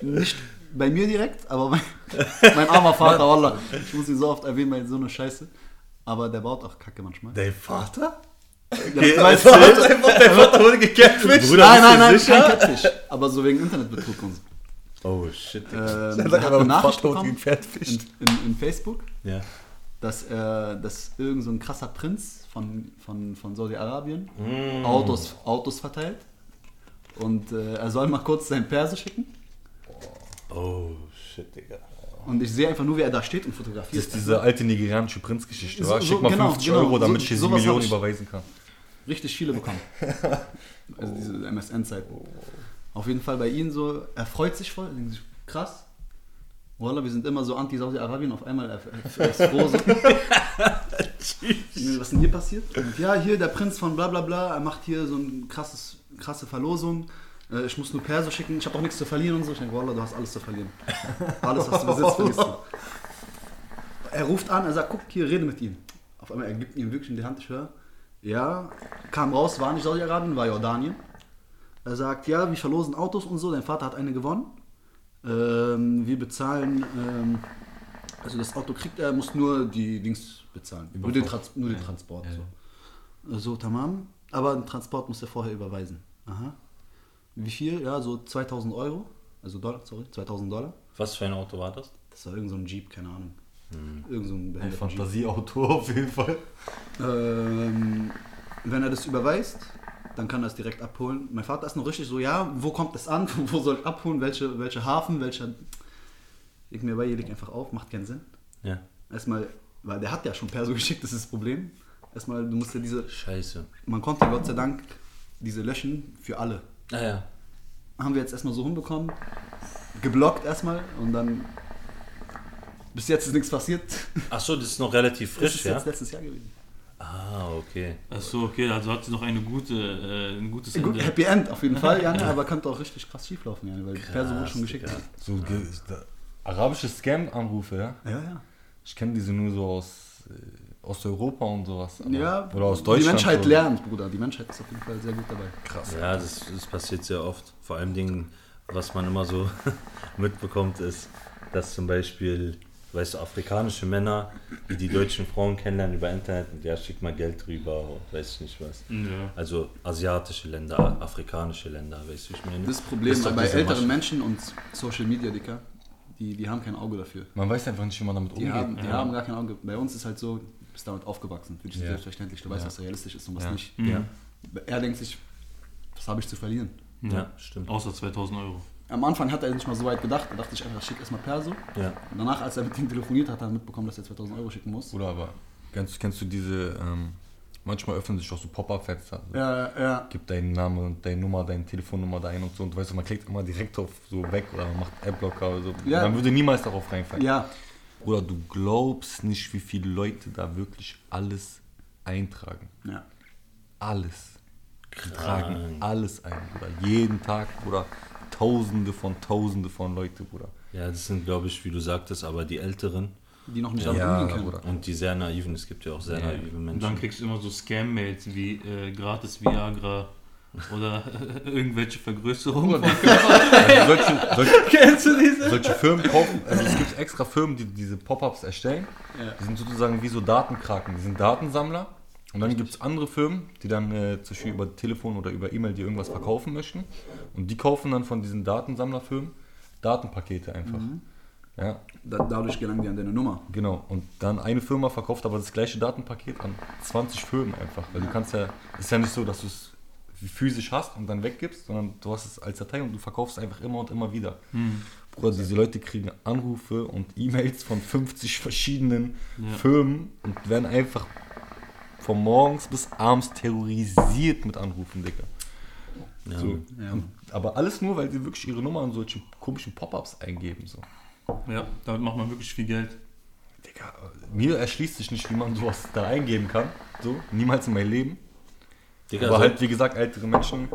D: Nicht bei mir direkt, aber mein, mein armer Vater, Wallah. Ich muss ihn so oft erwähnen bei so einer Scheiße. Aber der baut auch Kacke manchmal.
A: Dein Vater?
D: Du,
A: du, einfach, dein Vater wurde gecatfished.
D: nein, nein, nein, kein Catfish. Aber so wegen Internetbetrug und so.
A: Oh shit.
D: Ähm,
C: Er
D: er hat
C: aber,
D: eine Nachricht bekommen in, in, in Facebook,
A: Ja.
D: dass, äh, dass irgend so ein krasser Prinz von, von, von Saudi-Arabien
A: Mm.
D: Autos, Autos verteilt. Und äh, er soll mal kurz seinen Perso schicken.
A: Oh shit, Digga.
D: Und ich sehe einfach nur, wie er da steht und
C: Das
D: fotografiert.
C: ist diese alte nigerianische Prinzgeschichte.
D: So- so-
C: Schick mal
D: genau,
C: 50
D: genau.
C: Euro, damit
D: So-
C: ich hier 7
D: sowas hab
C: Millionen
D: ich.
C: überweisen kann.
D: richtig viele bekommen. Also diese MSN-Zeit. Auf jeden Fall bei ihnen so, er freut sich voll, denkt sich, krass. Wallah, wir sind immer so anti-Saudi-Arabien, auf einmal er, ist froh. So. Was ist denn hier passiert? Ja, hier der Prinz von bla bla bla, er macht hier so eine krasse Verlosung. Äh, Ich muss nur Perso schicken, ich habe auch nichts zu verlieren und so. Ich denke, Wallah, du hast alles zu verlieren. Alles, was du besitzt, verlierst du. Er ruft an, er sagt, guck hier, rede mit ihm. Auf einmal, er gibt ihm wirklich in die Hand, ich höre. Ja, kam raus, war nicht Saudi-Arabien, war Jordanien. Er sagt, ja, wir verlosen Autos und so, dein Vater hat eine gewonnen. Ähm, wir bezahlen, ähm, also das Auto kriegt er, muss nur die Dings bezahlen. Nur den, Trans nur den Transport. So. so, tamam. Aber den Transport muss er vorher überweisen. Aha. Wie viel? Ja, so 2000 Euro. Also Dollar, sorry, 2000 Dollar.
A: Was für ein Auto war das?
D: Das war irgend so ein Jeep, keine Ahnung. Irgend so ein
C: Ein. Fantasieauto auf jeden Fall.
D: Ähm, wenn er das überweist, dann kann er es direkt abholen. Mein Vater ist noch richtig so, ja, wo kommt es an? Wo soll ich abholen? Welche, welche Hafen? Welcher. Ich mir bei, leg einfach auf, macht keinen Sinn.
A: Ja.
D: Erstmal, weil der hat ja schon Perso geschickt, das ist das Problem. Erstmal, du musst ja diese.
A: Scheiße.
D: Man konnte Gott sei Dank diese löschen für alle.
A: Ah ja.
D: Haben wir jetzt erstmal so hinbekommen. Geblockt erstmal und dann. Bis jetzt ist nichts passiert.
A: Achso, das ist noch relativ
D: Das
A: frisch,
D: ist
A: ja?
D: letztes Jahr gewesen.
A: Ah, okay.
B: Achso, okay, also hat sie noch eine gute, äh, ein gutes
D: Gut,
B: Ende.
D: Happy End auf jeden Fall, Janne, aber könnte auch richtig krass schief laufen, Janne, weil Perso wurde schon geschickt.
A: Digga.
C: So ge da, arabische Scam-Anrufe, ja?
D: Ja, ja.
C: Ich kenne diese nur so aus äh, Osteuropa und sowas. aber-
D: Ja,
C: oder aus Deutschland.
D: Die Menschheit
C: so.
D: lernt, Bruder. Die Menschheit ist auf jeden Fall sehr gut dabei.
C: Krass.
A: Ja, das, das passiert sehr oft. Vor allem Dingen, was man immer so mitbekommt, ist, dass zum Beispiel, weißt du, afrikanische Männer, die die deutschen Frauen kennenlernen über Internet, und ja, schick mal Geld rüber, weiß ich nicht was.
B: Ja.
A: Also asiatische Länder, afrikanische Länder, weißt du, ich meine.
D: Das Problem
A: ist
D: bei älteren
A: Masche-
D: Menschen und Social Media, Dicker, die, die haben kein Auge dafür.
C: Man weiß einfach nicht, wie man damit
D: Die,
C: umgeht.
D: haben, die
B: ja.
D: haben gar kein Auge. Bei uns ist halt so, du bist damit aufgewachsen. Für dich ist
C: Ja.
D: selbstverständlich. Du weißt, was realistisch ist und was
C: Ja.
D: nicht.
A: Ja,
D: Er denkt sich, was habe ich zu verlieren?
A: ja, stimmt.
B: Außer 2000 Euro.
D: Am Anfang hat er nicht mal so weit gedacht. Er dachte sich einfach, schick erstmal Perso.
A: Ja.
D: Und danach, als er mit ihm telefoniert hat, hat er mitbekommen, dass er 2000 Euro schicken muss.
C: Oder aber, kennst, kennst du diese, ähm, manchmal öffnen sich auch so Pop-Up-Fenster. So.
D: Ja, ja.
C: Gib deinen Namen und deine Nummer, deine Telefonnummer da ein und so. Und weißt du, man klickt immer direkt auf so weg oder man macht Adblocker oder so.
D: Ja.
C: Man würde niemals darauf reinfallen.
D: Ja,
C: Oder du glaubst nicht, wie viele Leute da wirklich alles eintragen.
D: ja.
C: Alles. Die tragen alles ein, Bruder. Jeden Tag, Bruder. Tausende von Tausende von Leute, Bruder.
A: Ja, das sind, glaube ich, wie du sagtest, aber die Älteren
D: Die noch nicht
C: Ja,
D: damit umgehen können.
C: Bruder.
A: und die sehr naiven. Es gibt ja auch sehr
C: Ja.
A: naive
B: Und
A: Menschen.
B: dann kriegst du immer so Scam-Mails wie äh, gratis Viagra oder irgendwelche Vergrößerungen.
C: Also solche, solche,
B: Kennst du diese?
C: solche Firmen kaufen, also es gibt extra Firmen, die diese Pop-Ups erstellen.
D: Ja.
C: Die sind sozusagen wie so Datenkraken, die sind Datensammler. Und dann gibt es andere Firmen, die dann äh, zum Beispiel über Telefon oder über E-Mail dir irgendwas verkaufen möchten. Und die kaufen dann von diesen Datensammlerfirmen Datenpakete einfach. Ja,
D: Da, dadurch gelangen die an deine Nummer.
C: genau. Und dann eine Firma verkauft aber das gleiche Datenpaket an 20 Firmen einfach. Weil du kannst ja, es ist ja nicht so, dass du es physisch hast und dann weggibst, sondern du hast es als Datei und du verkaufst es einfach immer und immer wieder. Bruder, diese Leute kriegen Anrufe und E-Mails von 50 verschiedenen
B: Ja.
C: Firmen und werden einfach von morgens bis abends terrorisiert mit Anrufen, Digga.
A: Ja.
C: So.
D: Ja.
C: Aber alles nur, weil sie wirklich ihre Nummer an solche komischen Pop-Ups eingeben. So.
B: Ja, damit macht man wirklich viel Geld.
C: Digga, mir erschließt sich nicht, wie man sowas da eingeben kann. So, niemals in meinem Leben.
A: Digga,
C: Aber
A: so-
C: halt, wie gesagt, ältere Menschen,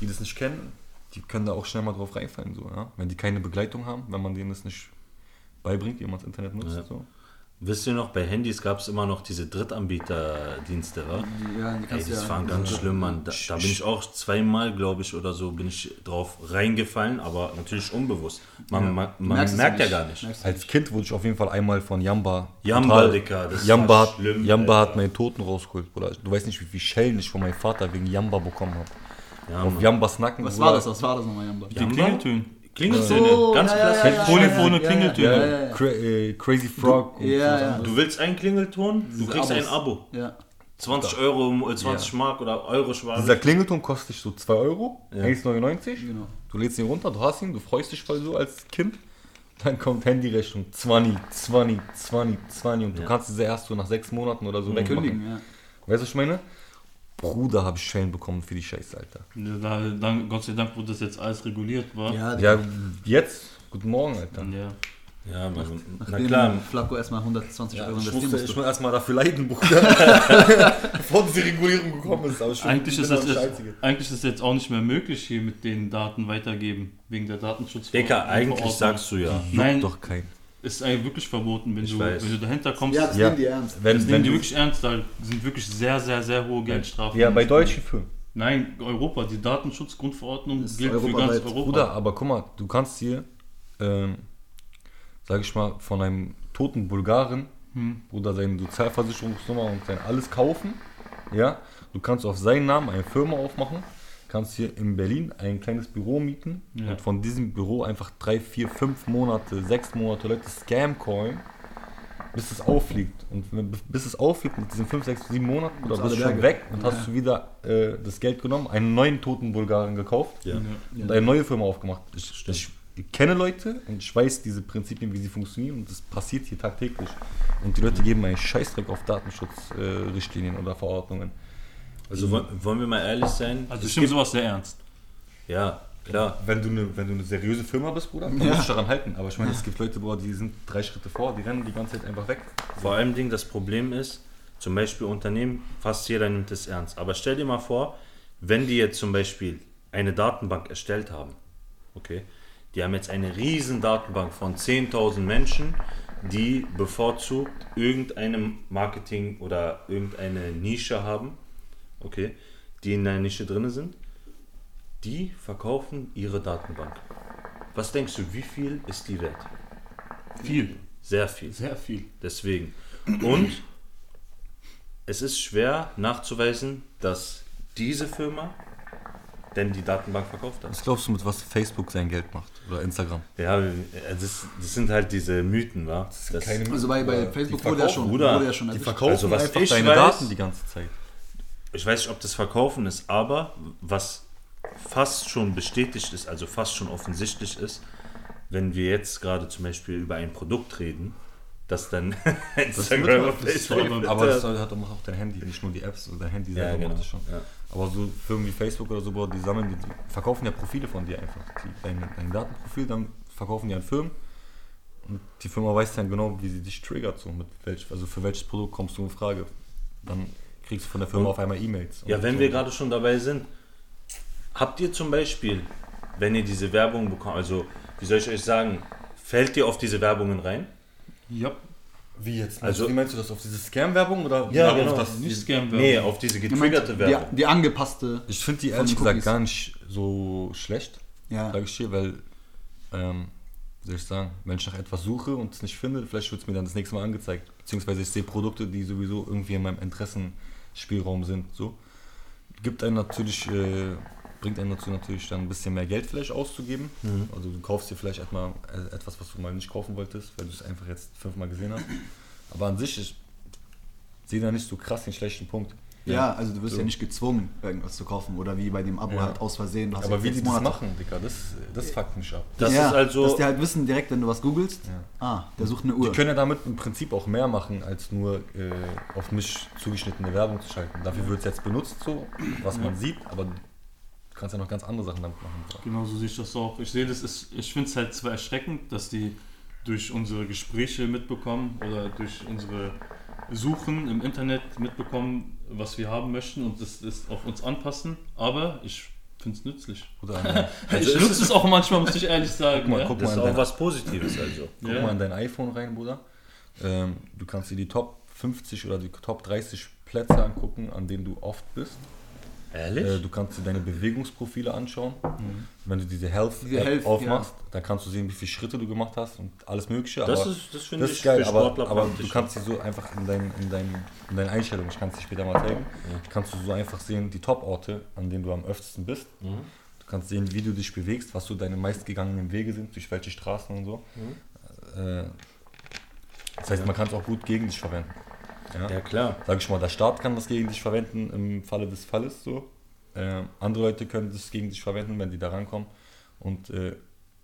C: die das nicht kennen, die können da auch schnell mal drauf reinfallen. So, ja? Wenn die keine Begleitung haben, wenn man denen das nicht beibringt, wie man das Internet nutzt.
A: Ja.
C: So.
A: Wisst ihr noch, bei Handys gab es immer noch diese Drittanbieterdienste, wa?
D: Ja, die
A: Ey, das
D: ja-
A: war ganz schlimm, Mann. Da, da bin ich auch zweimal, glaube ich, oder so, bin ich drauf reingefallen, aber natürlich unbewusst. Man, man,
D: Du
A: man
D: merkst
A: merkt,
D: es
A: ja gar nicht.
D: Merkst du
C: Als Kind wurde ich auf jeden Fall einmal von Jamba.
A: Jamba,
C: total-
A: Dicker, das
C: Jamba,
A: war
C: hat,
A: schlimm,
C: Jamba
A: Alter.
C: hat meinen Toten rausgeholt, Bruder. Du weißt nicht, wie viel Schellen ich von meinem Vater wegen Jamba bekommen habe.
A: Ja,
C: Auf. Jambas Nacken.
D: Was
C: Bruder.
D: war das? Was war das nochmal, Jamba?
B: Die
A: Jamba?
B: Klingeltöne.
A: Klingeltöne,
D: So,
A: ganz
D: ja, ja,
A: klassisch.
D: ja,
B: Polyphone
D: ja, ja,
B: Klingeltöne.
D: Ja, ja, ja.
C: Cra äh, Crazy Frog. und
D: Ja,
C: was
D: ja.
C: anderes.
A: Du willst einen Klingelton, du
D: Diese
A: kriegst ein
D: Abos.
A: Abo.
D: Ja.
A: 20 Euro, äh, 20
C: Ja.
A: Mark oder Euro schwarz.
C: Dieser Klingelton kostet dich so 2 Euro,
A: Ja.
C: 1,99.
D: Genau.
C: Du lädst ihn runter, du hast ihn, du freust dich voll so als Kind. Dann kommt Handyrechnung 20, 20, 20, 20 und du kannst diese erst so nach sechs Monaten oder so wegmachen.
D: Kündigen, ja.
C: Weißt du, was ich meine? Bruder, habe ich Schellen bekommen für die Scheiße, Alter.
B: Ja, Da, dann, Gott sei Dank wurde das jetzt alles reguliert, war.
D: Ja,
C: Ja, jetzt, guten Morgen, Alter.
B: ja.
A: Ja, Mann. Na
D: nachdem
A: klar.
D: Flacco erstmal 120 Euro
C: ich
D: investieren
C: musste, ich
D: musste.
C: muss erstmal dafür leiden, Bruder. Bevor diese Regulierung gekommen ist. Aber ich
B: Eigentlich ist,
C: der
B: jetzt, eigentlich ist es jetzt auch nicht mehr möglich, hier mit den Daten weitergeben, wegen der Datenschutz.
A: Dicker, eigentlich sagst du ja.
B: Nein,
C: Doch kein.
B: Ist eigentlich wirklich verboten, wenn
A: Ich
B: du,
A: weiß.
B: wenn du dahinter kommst.
D: Ja, das
C: Ja.
D: nehmen die ernst.
B: das
C: Wenn,
B: nehmen
C: wenn
B: die wirklich ernst, da sind wirklich sehr, sehr, sehr hohe Geldstrafen.
C: ja, bei deutschen Filmen.
B: Nein, Europa, die Datenschutzgrundverordnung
D: Ist
B: gilt für ganz Europa.
C: Bruder, aber guck mal, du kannst hier, ähm, sag ich mal, von einem toten Bulgaren,
B: Hm.
C: Bruder, seine Sozialversicherungsnummer und sein alles kaufen. Ja, du kannst auf seinen Namen eine Firma aufmachen, kannst hier in Berlin ein kleines Büro mieten
B: Ja.
C: und von diesem Büro einfach drei, vier, fünf Monate, sechs Monate Leute Scam callen, bis es auffliegt. Und bis es auffliegt mit diesen fünf, sechs, sieben Monaten, oder
D: Ist
C: bist du schon weg und hast du wieder äh, das Geld genommen, einen neuen toten Bulgaren gekauft
A: Ja.
C: und eine neue Firma aufgemacht. Ich, ich kenne Leute und ich weiß diese Prinzipien, wie sie funktionieren und das passiert hier tagtäglich. Und die Leute geben einen Scheißdreck auf Datenschutzrichtlinien äh, oder Verordnungen.
A: Also wollen, wollen wir mal ehrlich sein?
B: Also ich nehme sowas sehr ernst.
A: Ja, klar.
C: Wenn du eine, wenn du eine seriöse Firma bist, Bruder, dann
D: Ja.
C: musst du dich daran halten. Aber ich meine, es gibt Leute, Bruder, die sind drei Schritte vor, die rennen die ganze Zeit einfach weg.
A: Vor allem Ding, das Problem ist, zum Beispiel Unternehmen, fast jeder nimmt es ernst. Aber stell dir mal vor, wenn die jetzt zum Beispiel eine Datenbank erstellt haben, okay, die haben jetzt eine riesen Datenbank von 10.000 Menschen, die bevorzugt irgendeinem Marketing oder irgendeine Nische haben, okay, die in der Nische drin sind, die verkaufen ihre Datenbank. Was denkst du, wie viel ist die wert?
B: Viel.
A: Sehr viel.
B: Sehr viel.
A: Deswegen. Und es ist schwer nachzuweisen, dass diese Firma denn die Datenbank verkauft hat.
C: Was glaubst du, mit was Facebook sein Geld macht? Oder Instagram?
A: Ja, das, das sind halt diese Mythen, wa? Das,
D: Also bei, bei Facebook
C: Die
D: wurde ja schon,
A: Bruder.
D: wurde ja schon
C: Die verkaufen
A: Also, was
C: einfach deine
A: weiß-
C: Daten die ganze Zeit.
A: Ich weiß nicht, ob das Verkaufen ist, aber was fast schon bestätigt ist, also fast schon offensichtlich ist, wenn wir jetzt gerade zum Beispiel über ein Produkt reden, das dann Instagram und Facebook.
C: Aber das hat doch auch dein Handy, nicht nur die Apps oder dein Handy
A: Ja,
C: selber
A: genau.
C: macht das schon.
A: Ja.
C: Aber so Firmen wie Facebook oder so, Bro, die sammeln, die, verkaufen ja Profile von dir einfach. Dein, dein Datenprofil, dann verkaufen die an Firmen. Und die Firma weiß dann genau, wie sie dich triggert, so mit welch, also für welches Produkt kommst du in Frage. Dann kriegst du von der Firma
A: Und-
C: auf einmal E-Mails.
A: Ja, wenn
C: so.
A: wir gerade schon dabei sind, habt ihr zum Beispiel, wenn ihr diese Werbung bekommt, also wie soll ich euch sagen, fällt ihr auf diese Werbungen rein?
B: Ja.
C: Wie jetzt?
A: Also-
C: Also, wie meinst du das? Auf diese Scam-Werbung? Oder
A: Ja, genau.
C: dass
B: Nicht
C: die-
B: Scam
A: Nee, auf diese getriggerte
D: die,
A: Werbung.
D: die angepasste.
C: Ich finde die ehrlich gesagt gar nicht so schlecht.
D: Ja.
C: sage ich dir, weil, ähm, wie soll ich sagen, wenn ich nach etwas suche und es nicht finde, vielleicht wird es mir dann das nächste Mal angezeigt. Beziehungsweise ich sehe Produkte, die sowieso irgendwie in meinem Interessenspielraum sind. So. Gibt einen natürlich, äh, bringt einen dazu natürlich dann ein bisschen mehr Geld vielleicht auszugeben. Also du kaufst dir vielleicht etwa äh, etwas, was du mal nicht kaufen wolltest, weil du es einfach jetzt fünfmal gesehen hast. Aber an sich, ich sehe da nicht so krass den schlechten Punkt.
D: Ja, also du wirst
C: So.
D: ja nicht gezwungen, irgendwas zu kaufen. Oder wie bei dem Abo
C: Ja.
D: halt aus Versehen. Du hast
C: Aber wie die das
D: Monate.
C: machen, Digga, das, das fuckt mich ab.
A: Das
D: ja,
A: ist also,
D: Dass die halt wissen direkt, wenn du was googelst,
C: Ja.
D: ah, der sucht eine
C: Die
D: Uhr.
C: können ja damit im Prinzip auch mehr machen, als nur äh, auf mich zugeschnittene Werbung zu schalten. Dafür wird es jetzt benutzt, so, was man sieht, aber du kannst ja noch ganz andere Sachen damit machen. So.
B: Genau so sehe ich das auch. Ich sehe das, ist, ich finde es halt zwar erschreckend, dass die durch unsere Gespräche mitbekommen oder durch unsere Suchen im Internet mitbekommen, was wir haben möchten und das, das auf uns anpassen. Aber ich finde es nützlich.
C: Oder
A: Also
B: ich
A: ist
B: nutze es auch manchmal, muss ich ehrlich sagen.
C: Guck mal,
B: ja?
C: guck
A: Das
C: mal
A: ist auch was Positives also.
C: guck
B: Ja.
C: mal in dein iPhone rein, Bruder. Ähm, du kannst dir die Top 50 oder die Top 30 Plätze angucken, an denen du oft bist.
A: Ehrlich?
C: Äh, du kannst dir deine Bewegungsprofile anschauen. Wenn du diese Health,
D: Diese
C: App
D: Health,
C: aufmachst, dann kannst du sehen, wie viele Schritte du gemacht hast und alles Mögliche.
A: das,
C: aber
A: ist, das finde
C: das
A: ich
C: ist geil,
A: für
C: aber, aber du kannst sie so einfach in, dein, in, dein, in deine Einstellungen, ich kann es dir später mal zeigen, kannst du so einfach sehen, die Top-Orte, an denen du am öftesten bist.
A: Mhm.
C: Du kannst sehen, wie du dich bewegst, was so deine meistgegangenen Wege sind, durch welche Straßen und so.
A: Mhm.
C: Äh, das heißt, man kann es auch gut gegen dich verwenden. Ja?
A: Ja klar.
C: Sag ich mal, der Staat kann das gegen dich verwenden im Falle des Falles so. Ähm, andere Leute können das gegen dich verwenden, wenn die da rankommen. Und äh,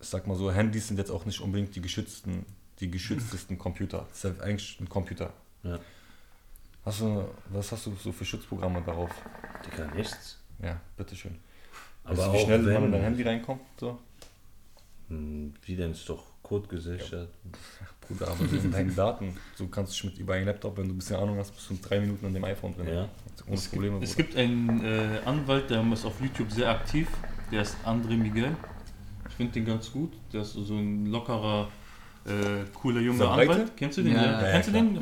C: ich sag mal so, Handys sind jetzt auch nicht unbedingt die geschützten, die geschütztesten Computer. Das ist ja eigentlich ein Computer.
A: Ja.
C: Hast du, was hast du so für Schutzprogramme darauf?
A: Digga, nichts.
C: Ja, bitteschön.
A: Aber
C: weißt du, wie schnell man
A: wenn-
C: in dein Handy reinkommt? So?
A: Hm, Wie denn? Ist doch Code gesichert.
C: Bruder, aber so sind deine Daten. So kannst du dich mit über einen Laptop, wenn du ein bisschen Ahnung hast, bist du in drei Minuten an dem iPhone drin.
A: Ja.
C: Ohne
B: Es
C: Probleme.
B: gibt, es gibt einen äh, Anwalt, der ist auf YouTube sehr aktiv. Der ist André Miguel. Ich finde den ganz gut. Der ist so ein lockerer, äh, cooler junger? Anwalt. Kennst du den?
D: Ja,
B: Ja,
D: ja,
B: Kennst du den?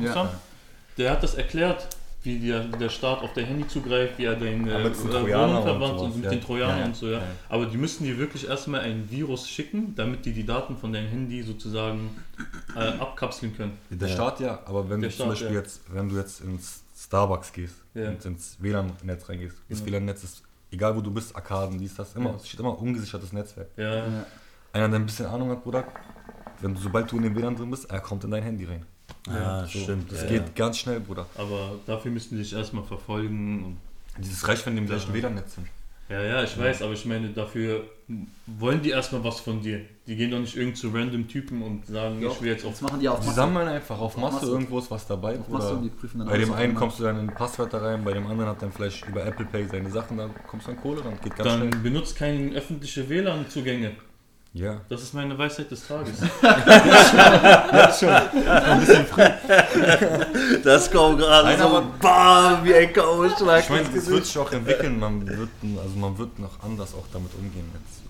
B: Der hat das erklärt, wie der, der Staat auf dein Handy zugreift, wie er deine
C: Ja,
B: äh,
C: mit den
B: Wohnung
C: Trojanern und
B: verwandt und,
C: sowas,
B: mit
C: ja.
B: den Trojanern
C: Ja, ja.
B: und so, ja.
C: Ja.
B: Aber die müssen dir wirklich erstmal ein Virus schicken, damit die die Daten von deinem Handy sozusagen äh, abkapseln können.
C: Der
A: Ja.
C: Staat ja, aber wenn
B: Der
C: du zum
B: Staat,
C: Beispiel
B: ja.
C: jetzt, wenn du jetzt ins Starbucks gehst
B: Ja.
C: und ins WLAN-Netz reingehst, das
B: Genau.
C: WLAN-Netz ist, egal wo du bist, Arkaden, dies, das, immer,
B: Ja.
C: es steht immer ungesichertes Netzwerk.
B: Ja,
D: Ja.
C: Einer, der ein bisschen Ahnung hat, Bruder, wenn du, sobald du in dem WLAN drin bist, er kommt in dein Handy rein.
A: Ah,
C: So,
A: stimmt.
C: Das
A: ja,
C: geht
A: ja.
C: ganz schnell, Bruder.
B: aber dafür müssen die dich erstmal verfolgen und
C: Dieses reicht, wenn die im gleichen
B: Ja.
C: WLAN-Netz sind.
B: Ja, ja, ich weiß, aber ich meine, dafür wollen die erstmal was von dir. Die gehen doch nicht irgend zu random Typen und sagen, ich will jetzt auf.
D: Das machen die auf
C: Die
D: Masse.
C: sammeln einfach auf Masse,
D: Masse.
C: irgendwo ist was dabei.
D: Auf Masse die prüfen dann
C: Bei dem einen kommst du dann in Passwörter rein, bei dem anderen hat dann vielleicht über Apple Pay seine Sachen, da kommst du an Kohle, dann geht ganz
B: Dann
C: schnell.
B: benutzt keine öffentliche WLAN-Zugänge.
C: Ja.
B: Das ist meine Weisheit des Tages.
A: Das kommt gerade
C: Nein,
A: so
C: aber-
A: bam, wie ein K.O.-Schlag.
C: Ich meine, das wird sich auch entwickeln, man wird, also man wird noch anders auch damit umgehen jetzt.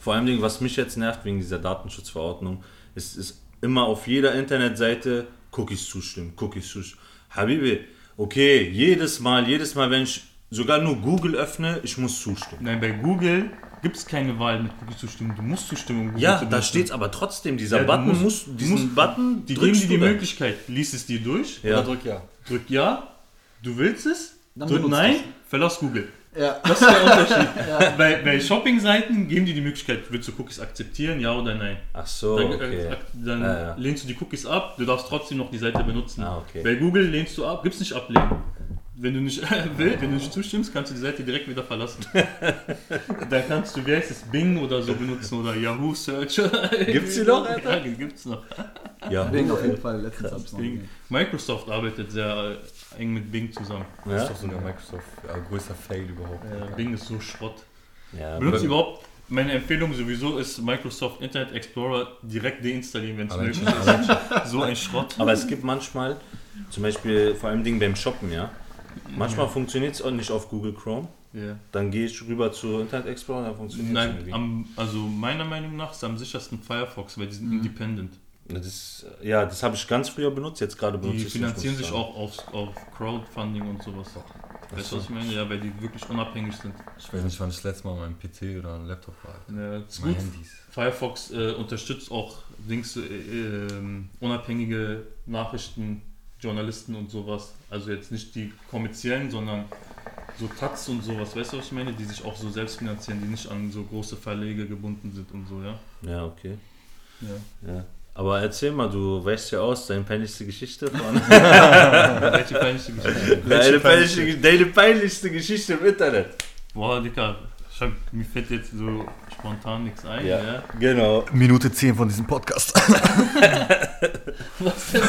A: Vor allem, Dingen, was mich jetzt nervt wegen dieser Datenschutzverordnung, ist, ist immer auf jeder Internetseite Cookies zustimmen, Cookies zustimmen. Habibi, okay, jedes Mal, jedes Mal, wenn ich sogar nur Google öffne, ich muss zustimmen.
B: Nein, bei Google gibt es keine Wahl mit Cookie zustimmen. Du musst zustimmen. um
A: Ja,
B: zu
A: da steht aber trotzdem, dieser
B: Ja, du
A: Button
B: musst-
A: muss, diesen
B: musst-
A: Button
B: Die geben dir die
A: dann.
B: Möglichkeit. Lies es dir durch,
A: Ja.
C: Oder drück ja.
B: drück Ja, du willst es,
D: Dann
B: drück Nein, verlass Google.
D: Ja.
B: Das ist der Unterschied. Bei, bei Shopping-Seiten geben die die Möglichkeit, willst du Cookies akzeptieren, ja oder nein.
A: Ach so,
B: Dann,
A: okay.
B: äh, ak- dann
A: Ja, ja.
B: lehnst du die Cookies ab, du darfst trotzdem noch die Seite benutzen.
A: Ah, okay.
B: Bei Google lehnst du ab, gibt's nicht ablehnen. Wenn du nicht willst, wenn du nicht zustimmst, kannst du die Seite direkt wieder verlassen. da kannst du, wie heißt es, Bing oder so benutzen oder Yahoo Search.
A: Gibt's die noch, Alter?
B: Ja, die gibt's noch.
A: Ja,
D: Bing auf jeden Fall. Letztens hab's noch
B: Bing. Microsoft arbeitet sehr äh, eng mit Bing zusammen.
C: Das
A: Ja?
C: ist doch sogar Microsoft, ja, größter Fail überhaupt.
B: Äh, Bing ist so Schrott.
A: ja
B: Benutzt überhaupt, meine Empfehlung sowieso ist Microsoft Internet Explorer direkt deinstallieren, wenn es möglich ist. So ein Schrott.
A: Aber es gibt manchmal, zum Beispiel vor allem Dingen beim Shoppen, ja. Manchmal funktioniert es auch nicht auf Google Chrome.
B: Ja.
A: Dann gehe ich rüber zu Internet Explorer, dann funktioniert es
B: Nein,
A: irgendwie.
B: am, also meiner Meinung nach ist am sichersten Firefox, weil die sind independent.
A: Das ist, ja, das habe ich ganz früher benutzt, jetzt gerade benutze
B: Die
A: es
B: finanzieren sich auch auf, auf Crowdfunding und sowas. Weißt du, was ich meine? Ja, weil die wirklich unabhängig sind.
C: Ich weiß nicht, wann ich das letzte Mal an meinem PC oder einem Laptop war.
B: Ja, das ist
C: Meine
B: gut.
C: Handys.
B: Firefox äh, unterstützt auch Dings, äh, ähm, unabhängige Nachrichtenjournalisten und sowas. Also jetzt nicht die kommerziellen, sondern so Taz und sowas. Weißt du, was ich meine? Die sich auch so selbst finanzieren, die nicht an so große Verlege gebunden sind und so, ja.
A: Ja, okay.
B: ja.
A: Ja. Aber erzähl mal, du weißt ja aus, deine peinlichste Geschichte von.
B: Welche peinliche Geschichte?
A: deine, peinlichste, deine peinlichste Geschichte im Internet.
B: Boah, Dicker, ich hab, mir fällt jetzt so spontan nichts ein, ja.
A: Ja, genau.
C: Minute 10 von diesem Podcast.
B: Was denn?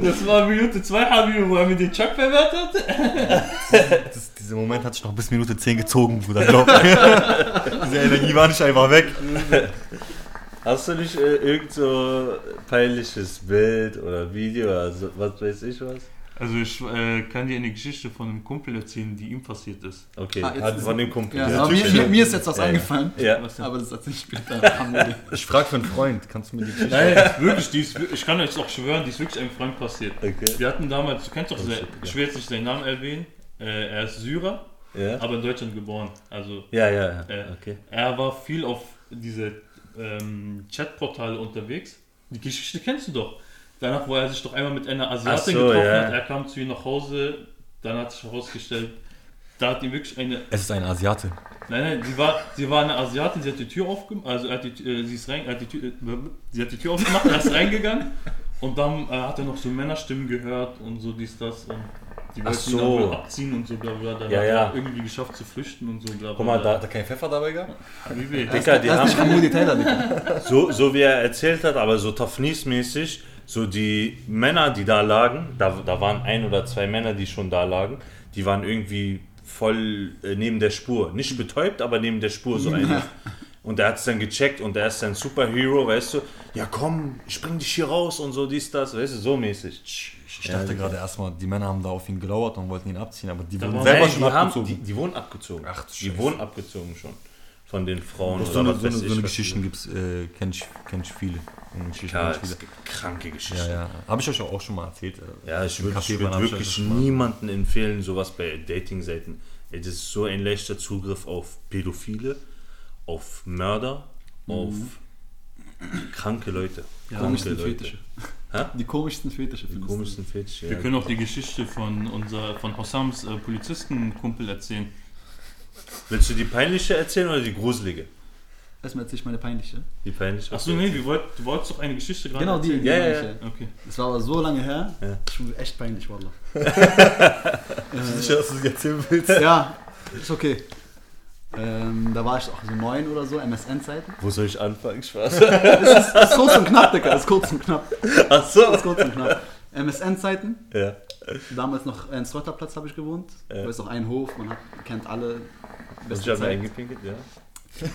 B: Das war Minute 2, Habibi, wo er mir den Chuck verwehrt hat.
C: Das, Dieser Moment hat sich noch bis Minute 10 gezogen, Bruder. Glaub mir. Diese Energie war nicht einfach weg.
A: Hast du nicht äh, irgend so peinliches Bild oder Video, also was weiß ich was?
B: Also ich äh, kann dir eine Geschichte von einem Kumpel erzählen, die ihm passiert ist.
A: Okay,
D: Ah, ist-
A: von dem Kumpel.
D: Ja,
A: Ja,
D: aber mir, mir, mir ist jetzt was
A: Ja, ja.
D: eingefallen.
A: Ja.
D: Aber das erzähl ich später.
C: Ich frag für einen Freund, kannst du mir die Geschichte
B: Nein, wirklich, die ist, ich kann euch auch schwören, die ist wirklich einem Freund passiert.
A: Okay.
B: Wir hatten damals, du kennst doch,
A: Oh,
B: sein, ich will jetzt nicht seinen Namen erwähnen, äh, er ist Syrer,
A: Ja,
B: aber in Deutschland geboren. Also
A: ja, ja. ja.
B: Äh,
A: Okay.
B: er war viel auf diese ähm, Chatportale unterwegs. Die Geschichte kennst du doch. Danach, wo er sich doch einmal mit einer Asiatin
A: Ach so,
B: getroffen
A: ja.
B: hat, er kam zu ihr nach Hause, dann hat sich herausgestellt, da hat ihm wirklich eine
C: Es ist ein Asiate.
B: Nein, nein, sie war, sie war eine Asiatin, sie hat die Tür aufgemacht, also er hat die, äh, sie, ist rein, hat die Tür, äh, sie hat die Tür aufgemacht, er ist reingegangen und dann äh, hat er noch so Männerstimmen gehört und so dies, das und die wollten ihn
A: so.
B: dann wohl abziehen und so bla bla. Dann
A: Ja,
B: hat
A: ja.
B: er irgendwie geschafft zu flüchten und so bla bla.
A: Guck mal, da,
C: Hat er keinen Pfeffer dabei gehabt?
B: Wie weh.
A: Dicker, die haben,
D: Taylor, Digga.
A: so, so wie er erzählt hat, aber so Tafnis-mäßig, so die Männer, die da lagen, da, da waren ein oder zwei Männer, die schon da lagen, die waren irgendwie voll äh, neben der Spur. Nicht betäubt, aber neben der Spur so eine. Und er hat es dann gecheckt und er ist ein Superhero, weißt du, ja komm, ich bring dich hier raus und so dies, das, weißt du, so mäßig.
C: Ich dachte gerade erstmal, die Männer haben da auf ihn gelauert und wollten ihn abziehen, aber die wurden
B: war-
C: selber
A: Nein,
C: schon
A: die, haben,
C: abgezogen.
A: die, die wurden abgezogen.
C: Ach,
A: die wurden abgezogen schon. Von den Frauen
C: Doch,
A: oder
C: so eine,
A: was
C: so eine,
A: weiß
C: so eine Geschichten
A: die-
C: gibt's, äh, kenn ich, kenn ich viele.
A: Es gibt kranke Geschichten.
C: Ja, ja. Habe ich euch auch schon mal erzählt. äh,
A: Ja, ich würde würd wirklich niemanden empfehlen, sowas bei Dating-Seiten. Das ist so ein leichter Zugriff auf Pädophile, auf Mörder, auf kranke Leute. Kranke
D: Komischsten
A: Leute.
D: Fetische. Die komischsten Fetische.
A: Die komischsten Fetische.
B: Wir
A: Ja.
B: können auch die Geschichte von unser, von Hossams äh, Polizistenkumpel erzählen.
A: Willst du die peinliche erzählen oder die gruselige?
D: Erstmal erzähl ich meine peinliche.
A: Die peinliche?
B: Achso, nee, wir wollt, du wolltest doch eine Geschichte gerade
D: Genau, die,
B: erzählen.
D: die
A: Ja, ja,
D: peinliche.
B: Okay.
D: Das war aber so lange her.
A: Ja.
D: Schon echt peinlich, Wallah.
C: Sicher, dass du sie erzählen willst?
D: Ja, ist okay. Ähm, da war ich auch so neun oder so, MSN-Zeiten.
A: Wo soll ich anfangen? Spaß.
D: Das ist, ist kurz und knapp, Digga, ist kurz und knapp.
A: Ach so.
D: Ist kurz und knapp. MSN-Zeiten,
A: Ja.
D: damals noch in Stotterplatz habe ich gewohnt.
A: Ja.
D: Da ist auch ein Hof, man hat, kennt alle.
A: Habe mir
D: Zeit.
A: eingepinkelt, ja.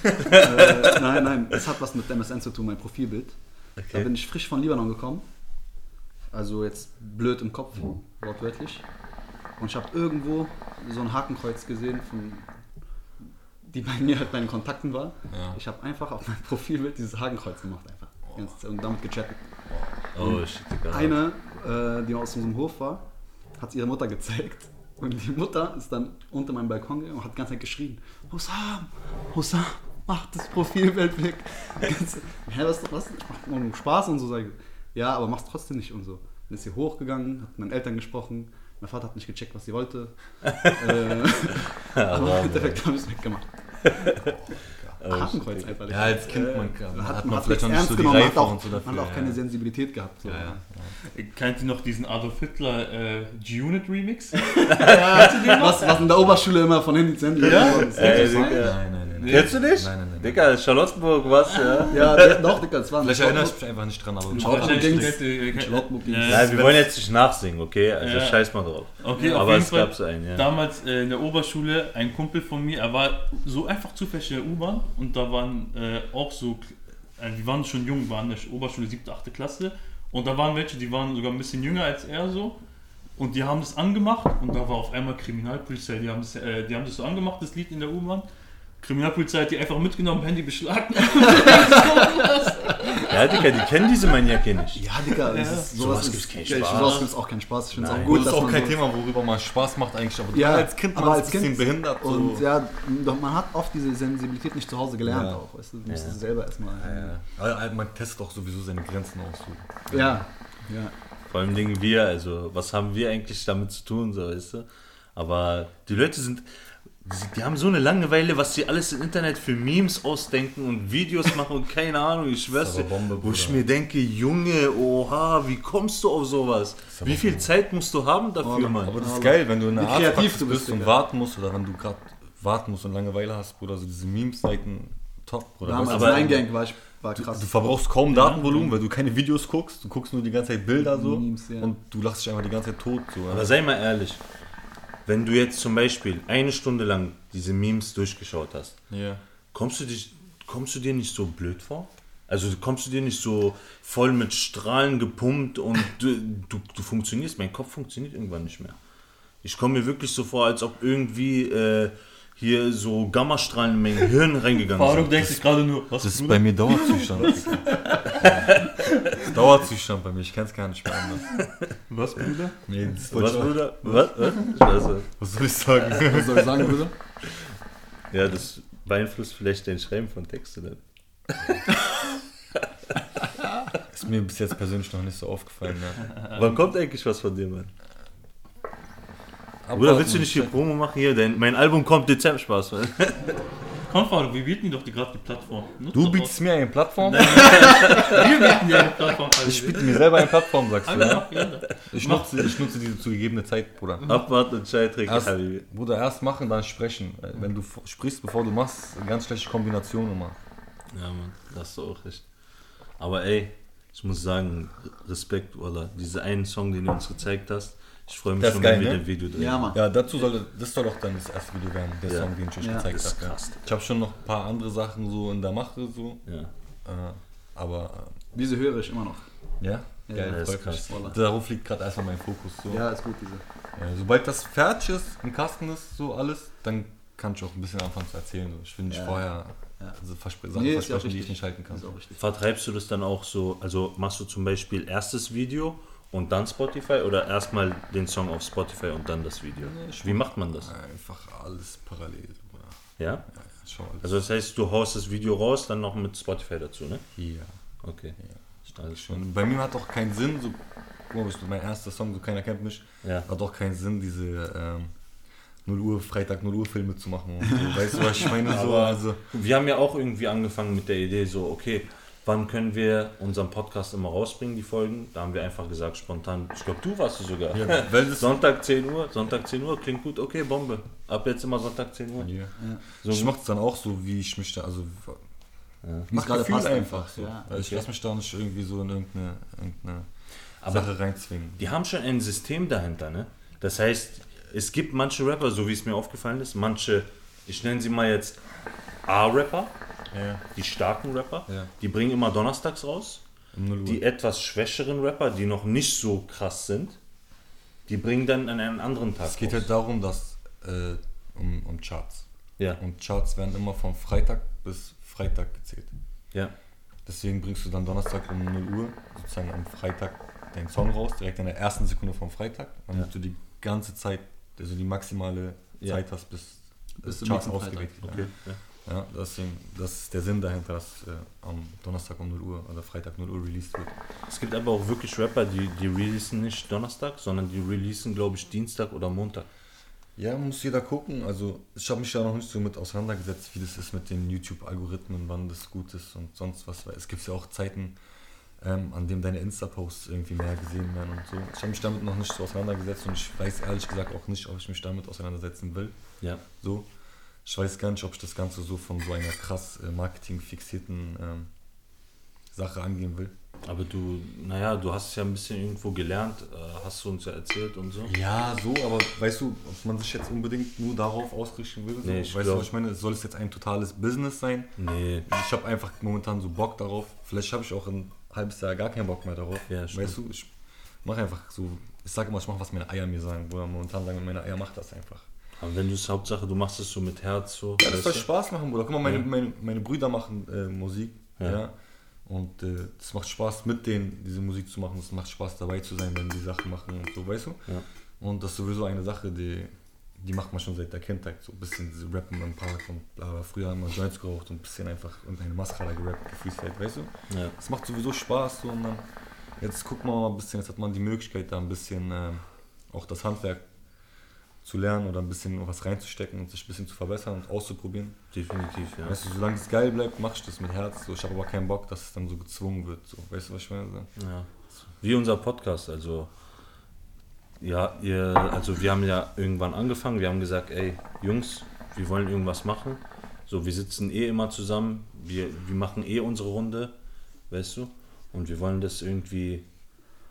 D: Äh, nein, nein, es hat was mit MSN zu tun, mein Profilbild. Da
A: Okay.
D: bin ich frisch von Libanon gekommen. Also jetzt blöd im Kopf, wortwörtlich. Und ich habe irgendwo so ein Hakenkreuz gesehen, von, die bei mir halt bei den Kontakten war.
C: Ja.
D: Ich habe einfach auf mein Profilbild dieses Hakenkreuz gemacht einfach. Zeit Und damit gechattet.
A: Oh, shit.
D: Eine, äh, die aus unserem Hof war, hat ihre Mutter gezeigt. Und die Mutter ist dann unter meinem Balkon gegangen und hat die ganze Zeit geschrien: Hussam, Hussam, mach das Profilbild weg. Ganze Hä, was, was? Mach nur Spaß und so. Sag ich, ja, aber mach's trotzdem nicht und so. Dann ist sie hochgegangen, hat mit meinen Eltern gesprochen. Mein Vater hat nicht gecheckt, was sie wollte. äh, aber im Endeffekt habe ich es weggemacht.
A: Oh,
D: Hakenkreuz einfach.
C: Ja, als Kind man,
D: Man
C: hat,
D: hat,
C: man
D: hat
C: vielleicht noch nicht so die
D: genommen,
C: Reife
D: auch,
C: und so dafür.
D: man hat auch
C: ja.
D: keine Sensibilität gehabt. So.
C: Ja, ja.
B: Kennt ihr noch diesen Adolf Hitler äh, G-Unit Remix?
D: Was, was in der Oberschule immer von Handy zu Handy
B: Ja?
A: Ey,
C: Nein, nein, nein, nein.
A: Kennst du nicht?
C: Nein, nein, nein.
A: Digga, Charlottenburg, was, ja?
D: Ja, der, doch, Digga, das war
C: Vielleicht erinnere ich mich einfach nicht dran, aber
D: Charlottenburg
B: Wahrscheinlich
D: ging's.
B: kennt ihr- kennt-
D: Charlottenburg ging's.
B: Ja,
A: Nein, wir wollen jetzt nicht nachsingen, okay? Also scheiß mal drauf.
B: Okay, auf
A: Aber
B: jeden
A: es
B: Fall.
A: gab so einen, ja.
B: Damals äh, in der Oberschule, ein Kumpel von mir, er war so einfach zufällig in der U-Bahn und da waren äh, auch so, äh, die waren schon jung, waren in der Oberschule 7., 8. Klasse und da waren welche, die waren sogar ein bisschen jünger als er so und die haben das angemacht und da war auf einmal Kriminalpolizei, die haben das, äh, die haben das so angemacht, das Lied in der U-Bahn. Kriminalpolizei hat die einfach mitgenommen, Handy beschlagnahmt.
A: Ja, Digga, die kennen diese Maniake nicht.
D: Ja, Digga, das
B: Ja.
D: ist,
A: Sowas
D: sowas
A: gibt's
D: ist,
A: keinen Spaß.
D: Sowas gibt's auch keinen Spaß. Ich finde es auch gut,
C: das ist
D: dass
C: auch
D: man
C: kein
D: so,
C: Thema, worüber mal Spaß macht eigentlich, aber
D: Ja,
C: als Kind, man
D: als
C: ist ein bisschen
D: Kind-
C: behindert. So.
D: Und ja, doch, man hat oft diese Sensibilität nicht zu Hause gelernt
C: Ja.
D: auch. Weißt du, du musst
A: Ja.
D: es selber erstmal.
C: Ja, ja. Also, man testet auch sowieso seine Grenzen aus. So.
D: Ja, ja.
A: Vor allem Dingen wir, also was haben wir eigentlich damit zu tun, so weißt du? Aber die Leute sind, die- die haben so eine Langeweile, was sie alles im Internet für Memes ausdenken und Videos machen und keine Ahnung, ich schwör's dir,
C: Bombe,
A: wo ich mir denke, Junge, oha, wie kommst du auf sowas? Wie viel Zeit musst du haben dafür,
D: Oh,
A: Mann?
C: Aber das ist geil, wenn du in einer
D: du bist,
C: bist und warten musst oder wenn du gerade warten musst und Langeweile hast, Bruder, so diese Memes-Seiten top, Bruder. Weißt
A: aber-
D: Nine Gang war, ich, war
C: du,
D: krass.
C: du verbrauchst kaum Datenvolumen, weil du keine Videos guckst, du guckst nur die ganze Zeit Bilder so
D: Memes, ja.
C: und du lachst dich einfach die ganze Zeit tot. So,
A: Aber sei mal ehrlich, wenn du jetzt zum Beispiel eine Stunde lang diese Memes durchgeschaut hast,
C: Ja.
A: kommst du, dich, kommst du dir nicht so blöd vor? Also kommst du dir nicht so voll mit Strahlen gepumpt und du, du, du funktionierst, mein Kopf funktioniert irgendwann nicht mehr. Ich komme mir wirklich so vor, als ob irgendwie äh, hier so Gammastrahlen in mein Hirn reingegangen
B: Faruk
A: sind.
B: denkt sich gerade nur, was
C: Das ist bei mir Dauerzustand. das ist Dauerzustand bei mir, ich kann es gar nicht mehr anders.
B: Was, Bruder?
C: Nee, das
A: Was,
C: ich auch-
A: Bruder? Was? Was? Also,
C: Was soll ich sagen?
D: Was soll ich sagen, Bruder?
A: ja, das beeinflusst vielleicht dein Schreiben von Texten. Ne?
C: Ist mir bis jetzt persönlich noch nicht so aufgefallen. Ja.
A: Wann kommt eigentlich was von dir, Mann?
C: Aber
A: Bruder, willst du nicht hier Promo machen? Hier, dein, mein Album kommt Dezember, Spaß. Mann.
B: Komm, Faruk, wir bieten dir doch gerade die Plattform. Nutz
C: Du bietest mir eine Plattform?
B: aus. Wir bieten dir eine Plattform.
C: Ich biete mir selber eine Plattform, sagst du, ja? Ich nutze, ich nutze diese zugegebene Zeit, Bruder.
A: Abwarten und Habibi.
C: Bruder, erst machen, dann sprechen. Wenn du sprichst, bevor du machst, ganz schlechte Kombination immer.
A: Ja, Mann, da hast du auch recht. Aber ey, ich muss sagen, Respekt, Wallah. Diese einen Song, den du uns gezeigt hast, ich freue mich
C: ist
A: schon,
C: geil,
A: wenn wir
C: ne?
A: den Video drehen.
D: Ja, Mann.
C: Ja, dazu soll das soll doch dann das erste Video werden, der
A: Ja.
C: Song, den ich euch
D: Ja,
C: gezeigt
A: das
C: habe. Ja. Ich habe schon noch ein paar andere Sachen so in der Mache, so.
A: Ja.
C: Äh, aber
D: Diese höre ich immer noch.
C: äh, ja,
D: Ja,
C: geil,
A: das ist
C: freut mich.
A: krass.
C: Darauf liegt gerade erstmal mein Fokus. So.
D: Ja, ist gut, diese.
C: Ja, sobald das fertig ist, im Kasten ist, so alles, dann kann ich auch ein bisschen anfangen zu erzählen. So. Ich will nicht
D: Ja.
C: vorher
D: Ja.
C: also Verspr Sachen
D: Nee, ja
C: versprechen, die ich nicht halten kann.
A: Vertreibst du das dann auch so, also machst du zum Beispiel erstes Video und dann Spotify oder erstmal den Song auf Spotify und dann das Video?
C: ich-
A: Wie macht man das?
C: Einfach alles parallel.
A: Ja?
C: Ja, alles.
A: Also das heißt, du haust das Video raus, dann noch mit Spotify dazu, ne?
C: ja.
A: Okay. Alles schon.
C: Bei mir hat auch keinen Sinn, so, guck mal, mein erster Song, so keiner kennt mich,
A: Ja.
C: hat auch keinen Sinn, diese ähm, 0 Uhr, Freitag 0 Uhr Filme zu machen. Und so. Weißt du, was ich meine? So, also,
A: Wir haben ja auch irgendwie angefangen mit der Idee, so, okay, wann können wir unseren Podcast immer rausbringen, die Folgen? Da haben wir einfach gesagt, spontan, ich glaube, du warst es sogar.
C: ja,
A: Sonntag 10 Uhr, Sonntag 10 Uhr, klingt gut, okay, Bombe. Ab jetzt immer Sonntag 10 Uhr.
C: Ja.
A: So
C: ich mach's dann auch so, wie ich mich da, also
D: Wie's
C: mach
D: gerade passt
C: einfach
D: einfach,
C: so.
D: ja.
C: Also ich
A: Okay.
C: lass mich da nicht irgendwie so in irgendeine, irgendeine
A: Aber-
C: Sache reinzwingen.
A: Die haben schon ein System dahinter, ne? Das heißt, es gibt manche Rapper, so wie es mir aufgefallen ist, manche, ich nenne sie mal jetzt A-Rapper,
C: Ja.
A: die starken Rapper,
C: Ja.
A: die bringen immer donnerstags raus.
C: 0 Uhr.
A: Die etwas schwächeren Rapper, die noch nicht so krass sind, die bringen dann an einen anderen Tag
C: es geht
A: raus.
C: halt darum, dass äh, um, um Charts.
A: Ja,
C: Und Charts werden immer von Freitag bis Freitag gezählt.
A: ja,
C: Deswegen bringst du dann Donnerstag um 0 Uhr, sozusagen am Freitag, deinen Song raus, direkt in der ersten Sekunde vom Freitag, damit
A: Ja.
C: du die ganze Zeit, also die maximale
A: Ja.
C: Zeit hast, bis,
D: Bis
C: Charts
D: Freitag.
C: werden.
A: okay. Ja.
C: Ja, deswegen, das ist der Sinn dahinter, dass äh, am Donnerstag um 0 Uhr oder Freitag 0 Uhr released wird.
A: Es gibt aber auch wirklich Rapper, die, die releasen nicht Donnerstag, sondern die releasen, glaube ich, Dienstag oder Montag.
C: Ja, muss jeder gucken. Also ich habe mich da noch nicht so mit auseinandergesetzt, wie das ist mit den YouTube-Algorithmen, wann das gut ist und sonst was. Weil es gibt ja auch Zeiten, ähm, an denen deine Insta-Posts irgendwie mehr gesehen werden und so. Ich habe mich damit noch nicht so auseinandergesetzt und ich weiß ehrlich gesagt auch nicht, ob ich mich damit auseinandersetzen will.
A: Ja.
C: So. Ich weiß gar nicht, ob ich das Ganze so von so einer krass äh, marketingfixierten ähm, Sache angehen will.
A: Aber du, naja, du hast es ja ein bisschen irgendwo gelernt, äh, hast du uns ja erzählt und so.
C: Ja, so, aber weißt du, ob man sich jetzt unbedingt nur darauf ausrichten will? So?
A: Nee, ich
C: weißt
A: glaub-
C: du, was ich meine? Soll es jetzt ein totales Business sein?
A: Nee,
C: Ich habe einfach momentan so Bock darauf. Vielleicht habe ich auch ein halbes Jahr gar keinen Bock mehr darauf.
A: Ja, stimmt.
C: weißt du, ich mache einfach so. Ich sage immer, ich mache, was meine Eier mir sagen. Wo momentan sagen meine Eier, mach das einfach.
A: Aber wenn du es Hauptsache, du machst es so mit Herz, so.
C: Ja, das soll? Spaß machen, Bruder. Guck mal, meine,
A: Ja.
C: meine, meine Brüder machen äh, Musik.
A: Ja.
C: Ja. Und äh, es macht Spaß, mit denen diese Musik zu machen. Es macht Spaß, dabei zu sein, wenn die Sachen machen und so, weißt du?
A: Ja.
C: Und das ist sowieso eine Sache, die, die macht man schon seit der Kindheit. So ein bisschen diese Rappen im Park und bla bla. Früher haben wir Joints geraucht und ein bisschen einfach irgendeine Mascara gerappt, gefreestylt, weißt du?
A: Ja.
C: Es macht sowieso Spaß so und dann, jetzt guckt man mal ein bisschen, jetzt hat man die Möglichkeit da ein bisschen ähm, auch das Handwerk zu lernen oder ein bisschen was reinzustecken und sich ein bisschen zu verbessern und auszuprobieren.
A: Definitiv, ja.
C: Weißt du, solange es geil bleibt, mach ich das mit Herz. So, ich habe aber keinen Bock, dass es dann so gezwungen wird. So. Weißt du, was ich meine?
A: Ja. Wie unser Podcast, also. Ja, ihr, also wir haben ja irgendwann angefangen, wir haben gesagt, ey, Jungs, wir wollen irgendwas machen. So, wir sitzen eh immer zusammen, wir, wir machen eh unsere Runde, weißt du? Und wir wollen das irgendwie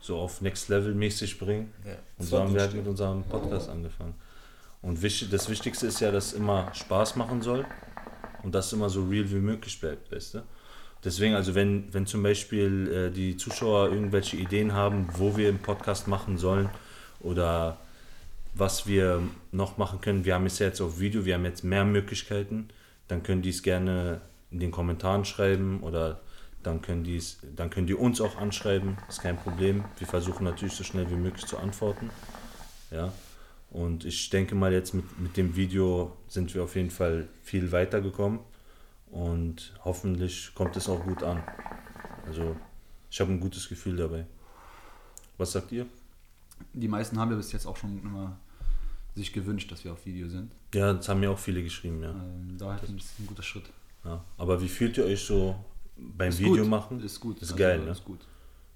A: so auf Next Level mäßig bringen.
C: Ja,
A: Und so haben wir halt mit unserem Podcast angefangen. Und wichtig, das Wichtigste ist ja, dass es immer Spaß machen soll und dass es immer so real wie möglich bleibt, weißt du? Deswegen, also wenn, wenn zum Beispiel äh, die Zuschauer irgendwelche Ideen haben, wo wir im Podcast machen sollen oder was wir noch machen können, wir haben es ja jetzt auf Video, wir haben jetzt mehr Möglichkeiten, dann können die es gerne in den Kommentaren schreiben oder dann können, die's, dann können die uns auch anschreiben, ist kein Problem. Wir versuchen natürlich so schnell wie möglich zu antworten. Ja. Und ich denke mal, jetzt mit, mit dem Video sind wir auf jeden Fall viel weitergekommen und hoffentlich kommt es auch gut an. Also ich habe ein gutes Gefühl dabei. Was sagt ihr?
D: Die meisten haben ja bis jetzt auch schon immer sich gewünscht, dass wir auf Video sind.
A: Ja, das haben mir auch viele geschrieben, ja.
D: Ähm, daher ist ein guter Schritt.
A: ja. Aber wie fühlt ihr euch so beim
D: Ist
A: Video
D: gut.
A: machen?
D: Ist gut.
A: Ist geil, ne?
D: Ist gut.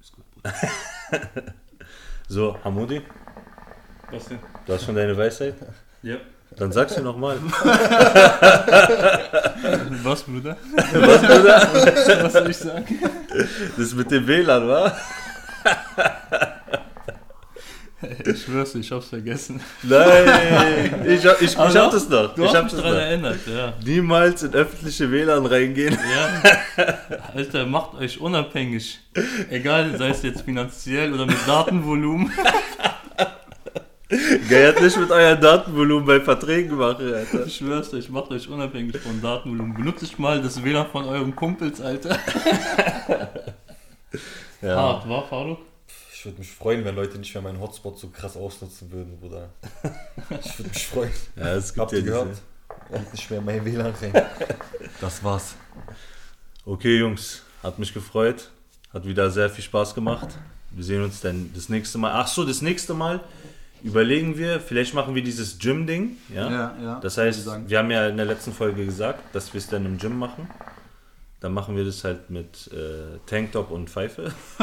D: Ist gut. Bruder.
A: So, Hamudi,
B: Was denn?
A: du hast schon deine Weisheit?
B: Ja.
A: Dann sagst du nochmal.
B: Was, Bruder?
A: Was, Bruder?
B: Was soll ich sagen?
A: Das mit dem WLAN, wa?
B: Ich schwör's, dir, ich hab's vergessen.
A: Nein, ich, hab- ich, ich
B: Aber
A: hab das noch.
B: Du
A: ich
B: hast mich daran erinnert, ja.
A: Niemals in öffentliche WLAN reingehen.
B: Ja. Alter, macht euch unabhängig. Egal, sei es jetzt finanziell oder mit Datenvolumen.
A: Geiert nicht mit euren Datenvolumen bei Verträgen machen, Alter.
B: Ich schwör's euch, macht euch unabhängig von Datenvolumen. Benutzt ich mal das WLAN von euren Kumpels, Alter.
A: Ja.
B: Hart, war Faruk?
C: Ich würde mich freuen, wenn Leute nicht mehr meinen Hotspot so krass ausnutzen würden, Bruder. Ich würde mich freuen.
A: ja, es gibt
C: Habt
A: ja
C: ihr
A: diese-
C: gehört? Geht nicht mehr in mein WLAN rein.
D: Das war's.
A: Okay, Jungs, hat mich gefreut. Hat wieder sehr viel Spaß gemacht. Wir sehen uns dann das nächste Mal. Ach so, das nächste Mal überlegen wir, vielleicht machen wir dieses Gym-Ding. Ja?
D: Ja, ja.
A: Das heißt, wir haben ja in der letzten Folge gesagt, dass wir es dann im Gym machen. Dann machen wir das halt mit äh, Tanktop und Pfeife.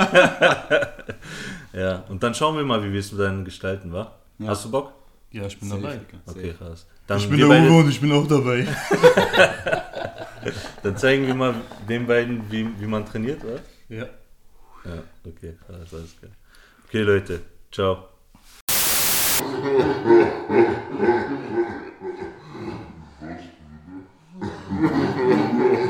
A: ja, und dann schauen wir mal, wie wir es dann gestalten, wa?
D: Ja.
A: Hast du Bock?
B: Ja, ich bin dabei.
A: Okay, krass. Dann
B: ich bin der. Uwe und ich bin auch dabei.
A: dann zeigen wir mal den beiden, wie, wie man trainiert, wa?
B: Ja.
A: Ja, okay, krass, alles klar. Okay, Leute, ciao.